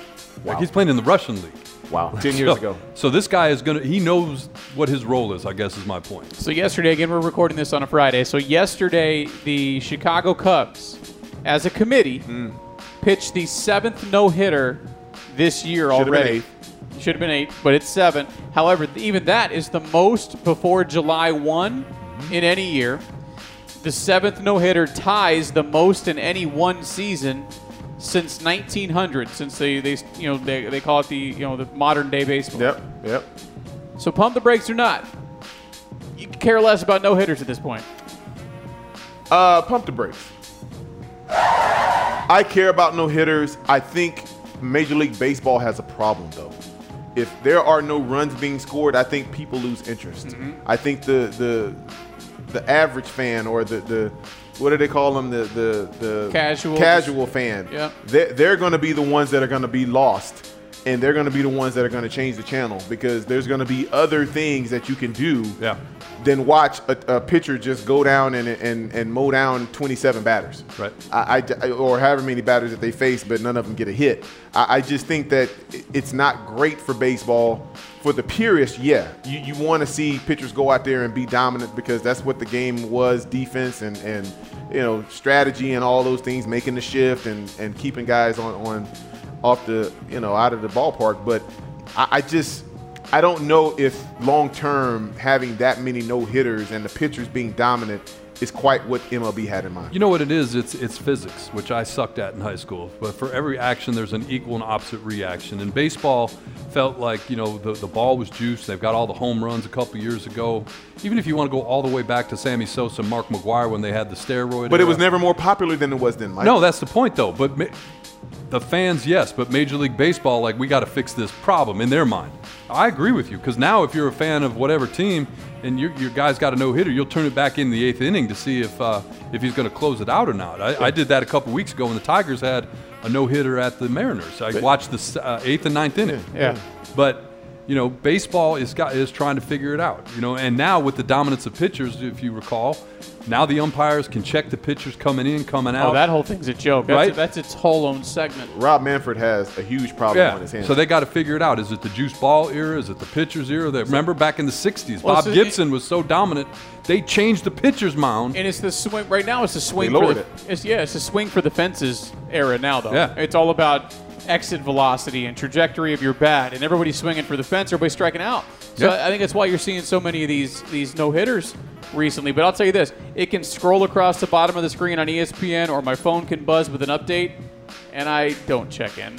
Speaker 3: Like he's playing in the Russian league.
Speaker 4: Wow, ten years
Speaker 3: so,
Speaker 4: ago.
Speaker 3: So this guy is gonna. He knows what his role is. I guess is my point.
Speaker 5: So yesterday, again, we're recording this on a Friday. So yesterday, the Chicago Cubs, as a committee,
Speaker 4: Hmm.
Speaker 5: pitched the seventh no hitter this year
Speaker 4: Should've
Speaker 5: already. Should have been eight, but it's seven. However, even that is the most before July one
Speaker 4: Mm-hmm.
Speaker 5: in any year. The seventh no hitter ties the most in any one season since 1900. Since they, they you know they, they call it the you know the modern day baseball.
Speaker 4: Yep, yep.
Speaker 5: So pump the brakes or not, you care less about no hitters at this point.
Speaker 4: Uh, pump the brakes. I care about no hitters. I think Major League Baseball has a problem though. If there are no runs being scored, I think people lose interest.
Speaker 5: Mm-hmm.
Speaker 4: I think the the the average fan or the the what do they call them the the the
Speaker 5: Casual.
Speaker 4: casual fan
Speaker 5: Yeah.
Speaker 4: they're, they're going to be the ones that are going to be lost and they're going to be the ones that are going to change the channel because there's going to be other things that you can do
Speaker 3: Yeah.
Speaker 4: than watch a, a pitcher just go down and, and, and mow down 27 batters.
Speaker 3: Right.
Speaker 4: I, I- or however many batters that they face, but none of them get a hit. I, I just think that it's not great for baseball. For the purist, yeah, you, you want to see pitchers go out there and be dominant because that's what the game was: defense and, and you know strategy and all those things, making the shift and, and keeping guys on, on off the you know out of the ballpark. But I, I just I don't know if long term having that many no hitters and the pitchers being dominant is quite what MLB had in mind.
Speaker 3: You know what it is? It's it's physics, which I sucked at in high school. But for every action, there's an equal and opposite reaction. And baseball felt like you know the the ball was juiced. They've got all the home runs a couple years ago. Even if you want to go all the way back to Sammy Sosa, and Mark McGwire when they had the steroid.
Speaker 4: But it was never more popular than it was then, Mike.
Speaker 3: No, that's the point though. But the fans, yes, but Major League Baseball, like we got to fix this problem in their mind. I agree with you because now if you're a fan of whatever team and your, your guy's got a no hitter, you'll turn it back in the eighth inning to see if uh, if he's going to close it out or not. I, I did that a couple weeks ago when the Tigers had a no hitter at the Mariners. I watched the uh, eighth and ninth inning.
Speaker 5: Yeah.
Speaker 3: But you know, baseball is got is trying to figure it out. You know, and now with the dominance of pitchers, if you recall, now the umpires can check the pitchers coming in, coming oh, out.
Speaker 5: Oh, that whole thing's a joke. That's,
Speaker 3: Right?
Speaker 5: that's its whole own segment.
Speaker 4: Rob Manfred has a huge problem on his hands.
Speaker 3: so they got to figure it out. Is it the juice ball era? Is it the pitcher's era? That remember back in the '60s,
Speaker 5: Well,
Speaker 3: Bob
Speaker 5: so it-
Speaker 3: Gibson was so dominant, they changed the pitcher's mound.
Speaker 5: And it's the swing right now. It's the swing.
Speaker 4: They
Speaker 5: for
Speaker 4: lowered
Speaker 5: the,
Speaker 4: it.
Speaker 5: It's, yeah, it's the swing for the fences era now, though.
Speaker 3: Yeah.
Speaker 5: It's all about exit velocity and trajectory of your bat, and everybody's swinging for the fence. Everybody's striking out. So
Speaker 3: Yeah.
Speaker 5: I think that's why you're seeing so many of these these no hitters recently. But I'll tell you this: it can scroll across the bottom of the screen on ESPN, or my phone can buzz with an update, and I don't check in.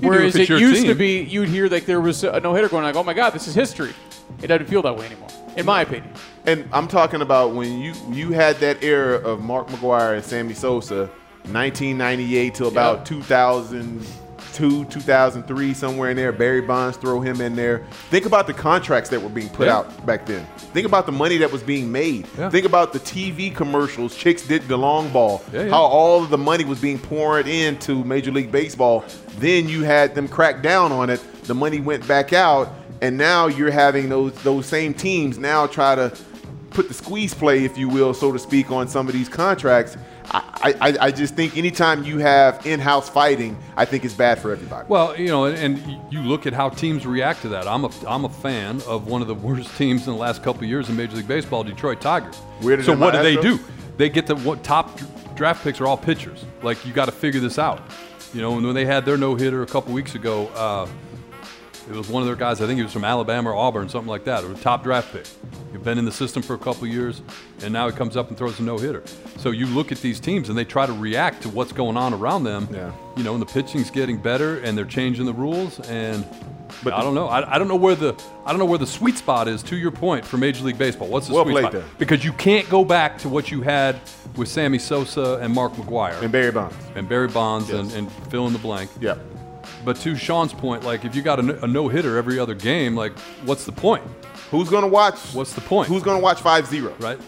Speaker 3: do
Speaker 5: Whereas it
Speaker 3: your
Speaker 5: used to be, you'd hear like there was a no hitter going like, "Oh my God, this is history." It doesn't feel that way anymore, in my opinion.
Speaker 4: And I'm talking about when you you had that era of Mark McGwire and Sammy Sosa, 1998 till about 2002, 2003, somewhere in there. Barry Bonds, throw him in there. Think about the contracts that were being put
Speaker 3: Yeah.
Speaker 4: out back then. Think about the money that was being made.
Speaker 3: Yeah.
Speaker 4: Think about the TV commercials. Chicks did the long ball.
Speaker 3: Yeah, yeah.
Speaker 4: How all of the money was being poured into Major League Baseball. Then you had them crack down on it. The money went back out, and now you're having those those same teams now try to put the squeeze play, if you will, so to speak, on some of these contracts. I, I, I just think anytime you have in-house fighting, I think it's bad for everybody.
Speaker 3: Well, you know, and, and you look at how teams react to that. I'm a I'm a fan of one of the worst teams in the last couple of years in Major League Baseball, Detroit Tigers.
Speaker 4: Weirder
Speaker 3: so what do they do? They get the what top draft picks are all pitchers. Like you got to figure this out. You know, and when they had their no hitter a couple weeks ago, uh, it was one of their guys. I think he was from Alabama or Auburn, something like that, or a top draft pick. He'd been in the system for a couple years, and now he comes up and throws a no hitter. So you look at these teams, and they try to react to what's going on around them.
Speaker 4: Yeah.
Speaker 3: You know, and the pitching's getting better, and they're changing the rules, and.
Speaker 4: But
Speaker 3: I don't know. I, I don't know where the I don't know where the sweet spot is. To your point, for Major League Baseball, what's the
Speaker 4: Well
Speaker 3: sweet spot?
Speaker 4: there.
Speaker 3: Because you can't go back to what you had with Sammy Sosa and Mark McGwire
Speaker 4: and Barry Bonds.
Speaker 3: and Barry Bonds and, and fill in the blank.
Speaker 4: Yeah.
Speaker 3: But to Sean's point, like if you got a, a no hitter every other game, like what's the point?
Speaker 4: Who's going to watch?
Speaker 3: What's the point?
Speaker 4: Who's going to watch 5-0?
Speaker 3: right?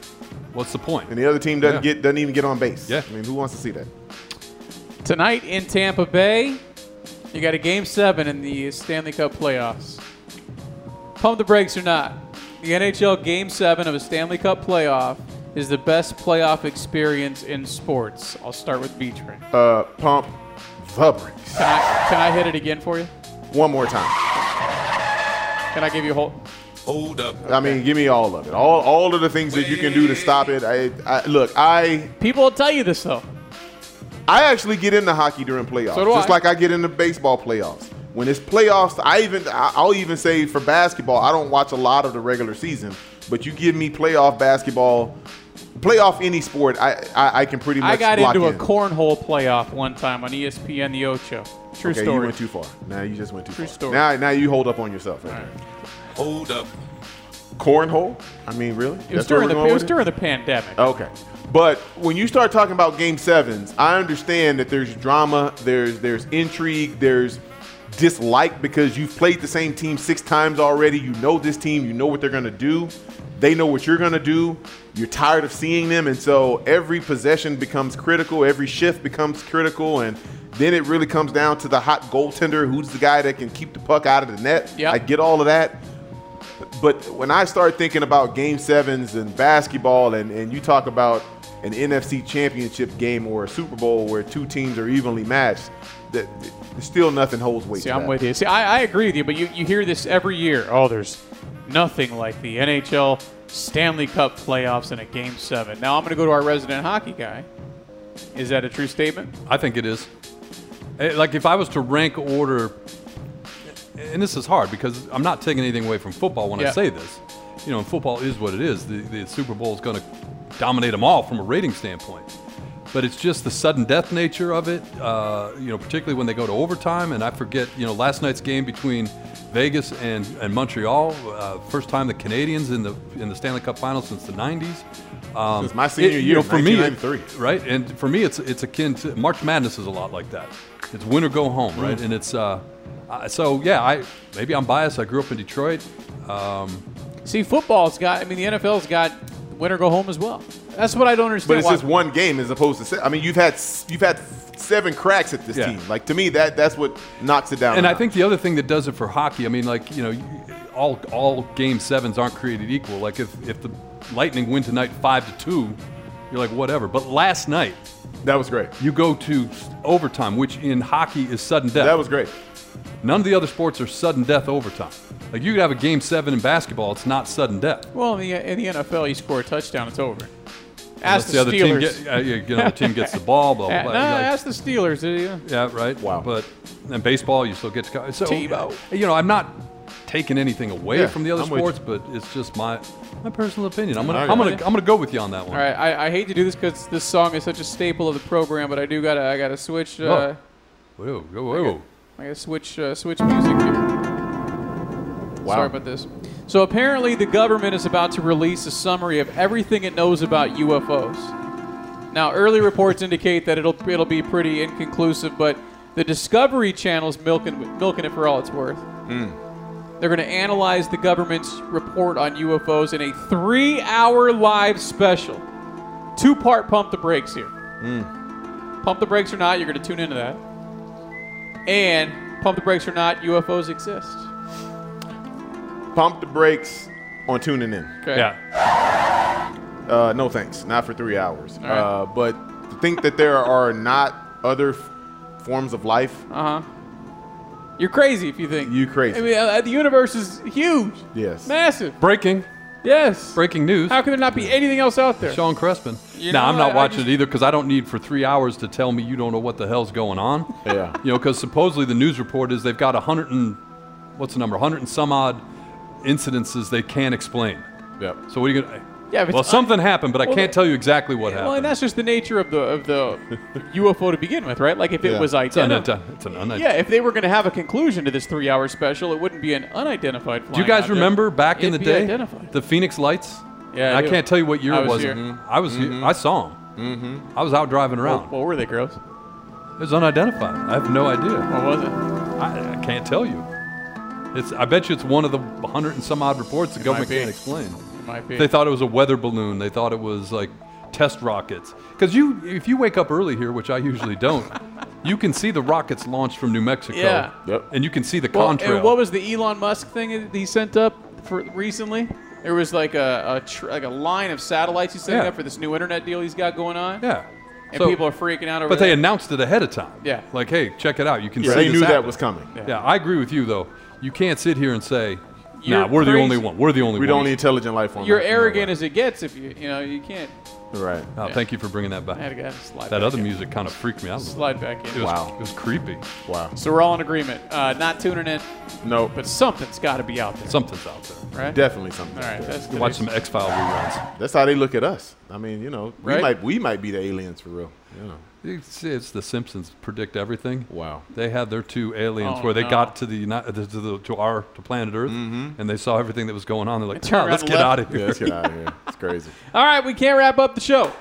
Speaker 3: What's the point?
Speaker 4: And the other team doesn't
Speaker 3: Yeah.
Speaker 4: get doesn't even get on base.
Speaker 3: Yeah.
Speaker 4: I mean, who wants to see that?
Speaker 5: Tonight in Tampa Bay, you got a game seven in the Stanley Cup playoffs. Pump the brakes or not, the NHL game seven of a Stanley Cup playoff is the best playoff experience in sports. I'll start with B Train.
Speaker 4: Uh, pump the.
Speaker 5: Can I, can I hit it again for you?
Speaker 4: One more time.
Speaker 5: Can I give you a whole?
Speaker 1: Hold up.
Speaker 4: I mean, give me all of it. All all of the things that you can do to stop it. I, I look, I
Speaker 5: People will tell you this though.
Speaker 4: I actually get into hockey during playoffs,
Speaker 5: So do
Speaker 4: just
Speaker 5: I.
Speaker 4: like I get into baseball playoffs. When it's playoffs, I even I- I'll even say for basketball, I don't watch a lot of the regular season, but you give me playoff basketball, playoff any sport, I I, I can pretty much.
Speaker 5: I got
Speaker 4: lock
Speaker 5: into a cornhole playoff one time on ESPN The Ocho. True
Speaker 4: Okay, you went too far. Now you just went too
Speaker 5: True
Speaker 4: far.
Speaker 5: story.
Speaker 4: Now now you hold up on yourself. Right?
Speaker 1: Hold up.
Speaker 4: Cornhole? I mean, really?
Speaker 5: it was
Speaker 4: That's where
Speaker 5: during
Speaker 4: we're
Speaker 5: the it was
Speaker 4: with
Speaker 5: during the pandemic.
Speaker 4: Okay. But when you start talking about game sevens, I understand that there's drama, there's there's intrigue, there's dislike because you've played the same team six times already. You know this team, you know what they're gonna do. they know what you're going to do. You're tired of seeing them. And so every possession becomes critical. Every shift becomes critical. And then it really comes down to the hot goaltender who's the guy that can keep the puck out of the net.
Speaker 5: Yep.
Speaker 4: I get all of that. But when I start thinking about game sevens and basketball, and, and you talk about an NFC championship game or a Super Bowl where two teams are evenly matched, that still nothing holds weight.
Speaker 5: See, I'm
Speaker 4: that.
Speaker 5: with you. See, I, I agree with you, but you, you hear this every year. Oh, there's nothing like the NHL Stanley Cup playoffs in a Game 7. Now I'm going to go to our resident hockey guy. Is that a true statement?
Speaker 3: I think it is. Eh, Like if I was to rank order, and this is hard because I'm not taking anything away from football when
Speaker 5: Yeah.
Speaker 3: I say this. You know, and football is what it is. The, the Super Bowl is going to dominate them all from a rating standpoint. But it's just the sudden death nature of it. Uh, you know, particularly when they go to overtime. And I forget, you know, last night's game between Vegas and, and Montreal. Uh, first time the Canadiens in the in the Stanley Cup Final since the '90s. Um,
Speaker 4: Since my senior
Speaker 3: it-
Speaker 4: year,
Speaker 3: for me, it- right? And for me, it's it's akin to March Madness is a lot like that. It's win or go home, right? And it's uh, uh, so yeah. I maybe I'm biased. I grew up in Detroit. Um,
Speaker 5: See, football's got, I mean, the NFL's got win or go home as well. That's what I don't understand.
Speaker 4: But it's
Speaker 5: why-
Speaker 4: just one game as opposed to. Se- I mean, you've had you've had seven cracks at this
Speaker 3: Yeah.
Speaker 4: team. Like to me, that that's what knocks it down.
Speaker 3: and I
Speaker 4: notch.
Speaker 3: think the other thing that does it for hockey, I mean, like you know, all all game sevens aren't created equal. Like if if the Lightning win tonight five to two, you're like whatever. But last night
Speaker 4: that was great.
Speaker 3: you go to overtime, which in hockey is sudden death.
Speaker 4: That was great.
Speaker 3: None of the other sports are sudden death overtime. Like you could have a game seven in basketball, it's not sudden death.
Speaker 5: well, in the, in the NFL, you score a touchdown, it's over.
Speaker 3: Unless
Speaker 5: Ask the,
Speaker 3: the other
Speaker 5: Steelers.
Speaker 3: team get, uh, you know, the team gets the ball, blah blah. Blah.
Speaker 5: nah,
Speaker 3: Like-
Speaker 5: ask the Steelers. uh,
Speaker 3: yeah, right.
Speaker 4: Wow.
Speaker 3: But in baseball, you still get to go. So
Speaker 5: Tebow.
Speaker 3: you know, I'm not taking anything away
Speaker 4: Yeah,
Speaker 3: from the other
Speaker 4: I'm
Speaker 3: sports, but it's just my my personal opinion. I'm gonna
Speaker 4: I
Speaker 3: I'm gonna
Speaker 5: it.
Speaker 3: I'm gonna go with you on that one.
Speaker 5: All right, I, I hate to do this because this song is such a staple of the program, but I do gotta I gotta switch. Uh,
Speaker 3: Oh. Whoa, whoa, whoa.
Speaker 5: I gotta switch uh, switch music here.
Speaker 4: Wow.
Speaker 5: Sorry about this. So apparently, the government is about to release a summary of everything it knows about UFOs. Now, early reports indicate that it'll it'll be pretty inconclusive, but the Discovery Channel's milking milking it for all it's worth. Hmm. They're going to analyze the government's report on UFOs in a three-hour live special. Two-part pump the brakes here. Hmm. Pump the brakes or not, you're going to tune into that. And pump the brakes or not, UFOs exist.
Speaker 4: Pump the brakes on tuning in.
Speaker 5: Okay.
Speaker 3: Yeah.
Speaker 4: Uh, no thanks, not for three hours.
Speaker 5: right.
Speaker 4: Uh, but to think that there are not other f- forms of life,
Speaker 5: Uh huh. You're crazy if you think.
Speaker 4: you crazy.
Speaker 5: I mean, uh, the universe is huge,
Speaker 4: yes.
Speaker 5: massive.
Speaker 3: Breaking
Speaker 5: Yes.
Speaker 3: breaking news.
Speaker 5: How can there not be anything else out there?
Speaker 3: Sean Crespin.
Speaker 5: You
Speaker 3: nah,
Speaker 5: know,
Speaker 3: I'm not
Speaker 5: I- I
Speaker 3: watching
Speaker 5: just-
Speaker 3: it either because I don't need for three hours to tell me you don't know what the hell's going on.
Speaker 4: Yeah.
Speaker 3: You know, because supposedly the news report is they've got a hundred and what's the number? A hundred and some odd incidences they can't explain.
Speaker 4: Yep.
Speaker 3: So what are you gonna?
Speaker 5: Yeah, if it's
Speaker 3: well,
Speaker 5: un-
Speaker 3: something happened, but I can't tell you exactly what happened.
Speaker 5: Well, and that's just the nature of the of the UFO to begin with, right? Like if it
Speaker 4: Yeah.
Speaker 5: was
Speaker 3: it's, an,
Speaker 5: identified.
Speaker 3: it's an unidentified.
Speaker 5: Yeah, if they were going to have a conclusion to this three-hour special, it wouldn't be an unidentified.
Speaker 3: Do you guys
Speaker 5: object.
Speaker 3: remember back in the
Speaker 5: It'd be
Speaker 3: day
Speaker 5: identified.
Speaker 3: the Phoenix Lights?
Speaker 5: Yeah, I
Speaker 3: I can't tell you what year it
Speaker 5: was
Speaker 3: was.
Speaker 5: here.
Speaker 3: I was. here. I saw them. Mm-hmm. I was out driving around.
Speaker 5: What, what were they, girls?
Speaker 3: It was unidentified. I have no idea.
Speaker 5: What was it?
Speaker 3: I, I can't tell you. It's. I bet you it's one of the hundred and some odd reports the government can't explain.
Speaker 5: It might be.
Speaker 3: They thought it was a weather balloon. They thought it was like test rockets. Because you, if you wake up early here, which I usually don't, you can see the rockets launched from New Mexico.
Speaker 5: Yeah.
Speaker 4: Yep.
Speaker 3: And you can see the
Speaker 5: well,
Speaker 3: contrail.
Speaker 5: and what was the Elon Musk thing that he sent up for recently? There was like a, a tr- like a line of satellites he's setting
Speaker 3: Yeah.
Speaker 5: up for this new internet deal he's got going on.
Speaker 3: yeah.
Speaker 5: And
Speaker 3: So-
Speaker 5: people are freaking out over
Speaker 3: But they
Speaker 5: that.
Speaker 3: announced it ahead of time.
Speaker 5: Yeah.
Speaker 3: Like, hey, check it out. You can
Speaker 4: Yeah,
Speaker 3: see
Speaker 4: they
Speaker 3: this
Speaker 4: knew that was coming.
Speaker 3: Yeah, I agree with you though. You can't sit here and say,
Speaker 5: You're
Speaker 3: "Nah, we're the only one. We're the only one.
Speaker 4: We're the
Speaker 3: one."
Speaker 4: only intelligent life on.
Speaker 5: You're
Speaker 4: out there.
Speaker 5: arrogant as it gets if you you know you can't.
Speaker 4: Right.
Speaker 3: Oh, Thank you for bringing that
Speaker 5: I had
Speaker 3: back.
Speaker 5: to get slide.
Speaker 3: That
Speaker 5: back
Speaker 3: other
Speaker 5: in.
Speaker 3: music kind of freaked me out.
Speaker 5: Slide back in.
Speaker 3: It was,
Speaker 4: Wow.
Speaker 3: It was creepy.
Speaker 4: Wow.
Speaker 5: So we're all in agreement. Uh, not tuning in,
Speaker 4: No,
Speaker 5: but something's got to be out there,
Speaker 3: Something's out there.
Speaker 5: right?
Speaker 4: definitely something.
Speaker 5: All right,
Speaker 4: there.
Speaker 5: that's
Speaker 3: Watch some X File reruns.
Speaker 4: That's how they look at us. I mean, you know, we
Speaker 5: Right?
Speaker 4: might we might be the aliens for real. You know.
Speaker 3: It's, it's the Simpsons predict everything.
Speaker 4: Wow.
Speaker 3: They had their two aliens
Speaker 5: Oh,
Speaker 3: where they
Speaker 5: no.
Speaker 3: got to the Uni- to the to our to planet Earth and they saw everything that was going on. They're like,
Speaker 5: They turned
Speaker 3: "Ah, let's get
Speaker 5: and
Speaker 3: out
Speaker 5: left.
Speaker 3: of
Speaker 4: Yeah,
Speaker 3: here.
Speaker 4: let's get out of here. It's crazy.
Speaker 5: All right, we can't wrap up the show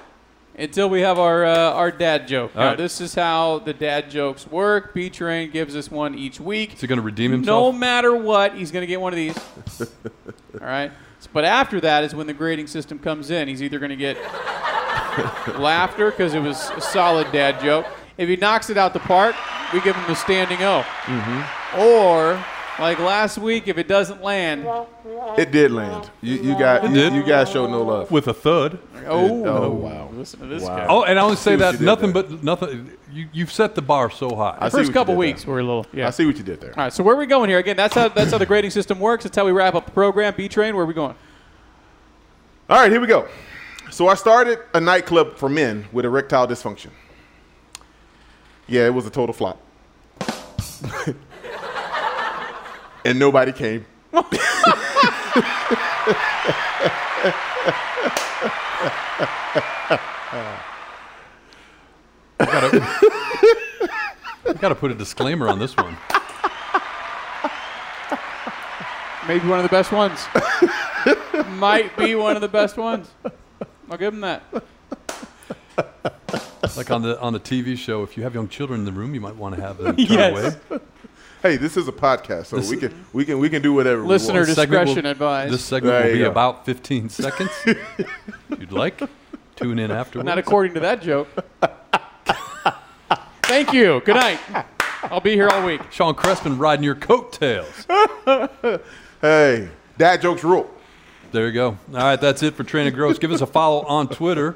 Speaker 5: until we have our uh, our dad joke.
Speaker 3: All
Speaker 5: now,
Speaker 3: right.
Speaker 5: this is how the dad jokes work. B Train gives us one each week.
Speaker 3: Is he going to redeem himself?
Speaker 5: No matter what, he's going to get one of these. All right. But after that is when the grading system comes in. He's either going to get laughter because it was a solid dad joke. If he knocks it out the park, we give him a standing O.
Speaker 4: Mm-hmm.
Speaker 5: Or, like last week, if it doesn't land,
Speaker 4: It did land. You, you got
Speaker 3: did?
Speaker 4: you guys showed no love.
Speaker 3: With a thud.
Speaker 5: oh,
Speaker 4: Oh, wow.
Speaker 5: listen to this
Speaker 4: Wow.
Speaker 5: guy.
Speaker 3: Oh, and I only say that nothing
Speaker 4: there.
Speaker 3: but nothing. You, you've set the bar so high.
Speaker 4: I see
Speaker 5: First couple weeks
Speaker 4: there.
Speaker 5: were a little, yeah.
Speaker 4: I see what you did there.
Speaker 5: All right, so where are we going here? Again, that's how that's how the grading system works. That's how we wrap up the program. B train, where are we going?
Speaker 4: All right, here we go. So I started a nightclub for men with erectile dysfunction. Yeah, it was a total flop. and nobody came.
Speaker 3: I got to put a disclaimer on this one.
Speaker 5: Maybe one of the best ones. Might be one of the best ones. I'll give him that.
Speaker 3: Like on the on the TV show, if you have young children in the room, you might want to have them turn
Speaker 5: Yes.
Speaker 3: away.
Speaker 4: Hey, this is a podcast, so
Speaker 3: This-
Speaker 4: we can we can we can do whatever
Speaker 5: Listener
Speaker 4: we want.
Speaker 3: Segment
Speaker 5: discretion
Speaker 3: will-
Speaker 5: advised.
Speaker 3: This segment
Speaker 4: There
Speaker 3: will
Speaker 4: you
Speaker 3: be
Speaker 4: go.
Speaker 3: about 15 seconds. If you'd like, tune in afterwards.
Speaker 5: Not according to that joke. Thank you. Good night. I'll be here all week.
Speaker 3: Sean Crespin riding your coattails.
Speaker 4: Hey, dad jokes rule.
Speaker 3: There you go. All right, that's it for Train and Gross. Give us a follow on Twitter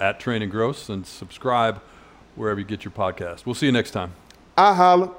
Speaker 3: at Train and Gross and subscribe wherever you get your podcast. We'll see you next time.
Speaker 4: I holla.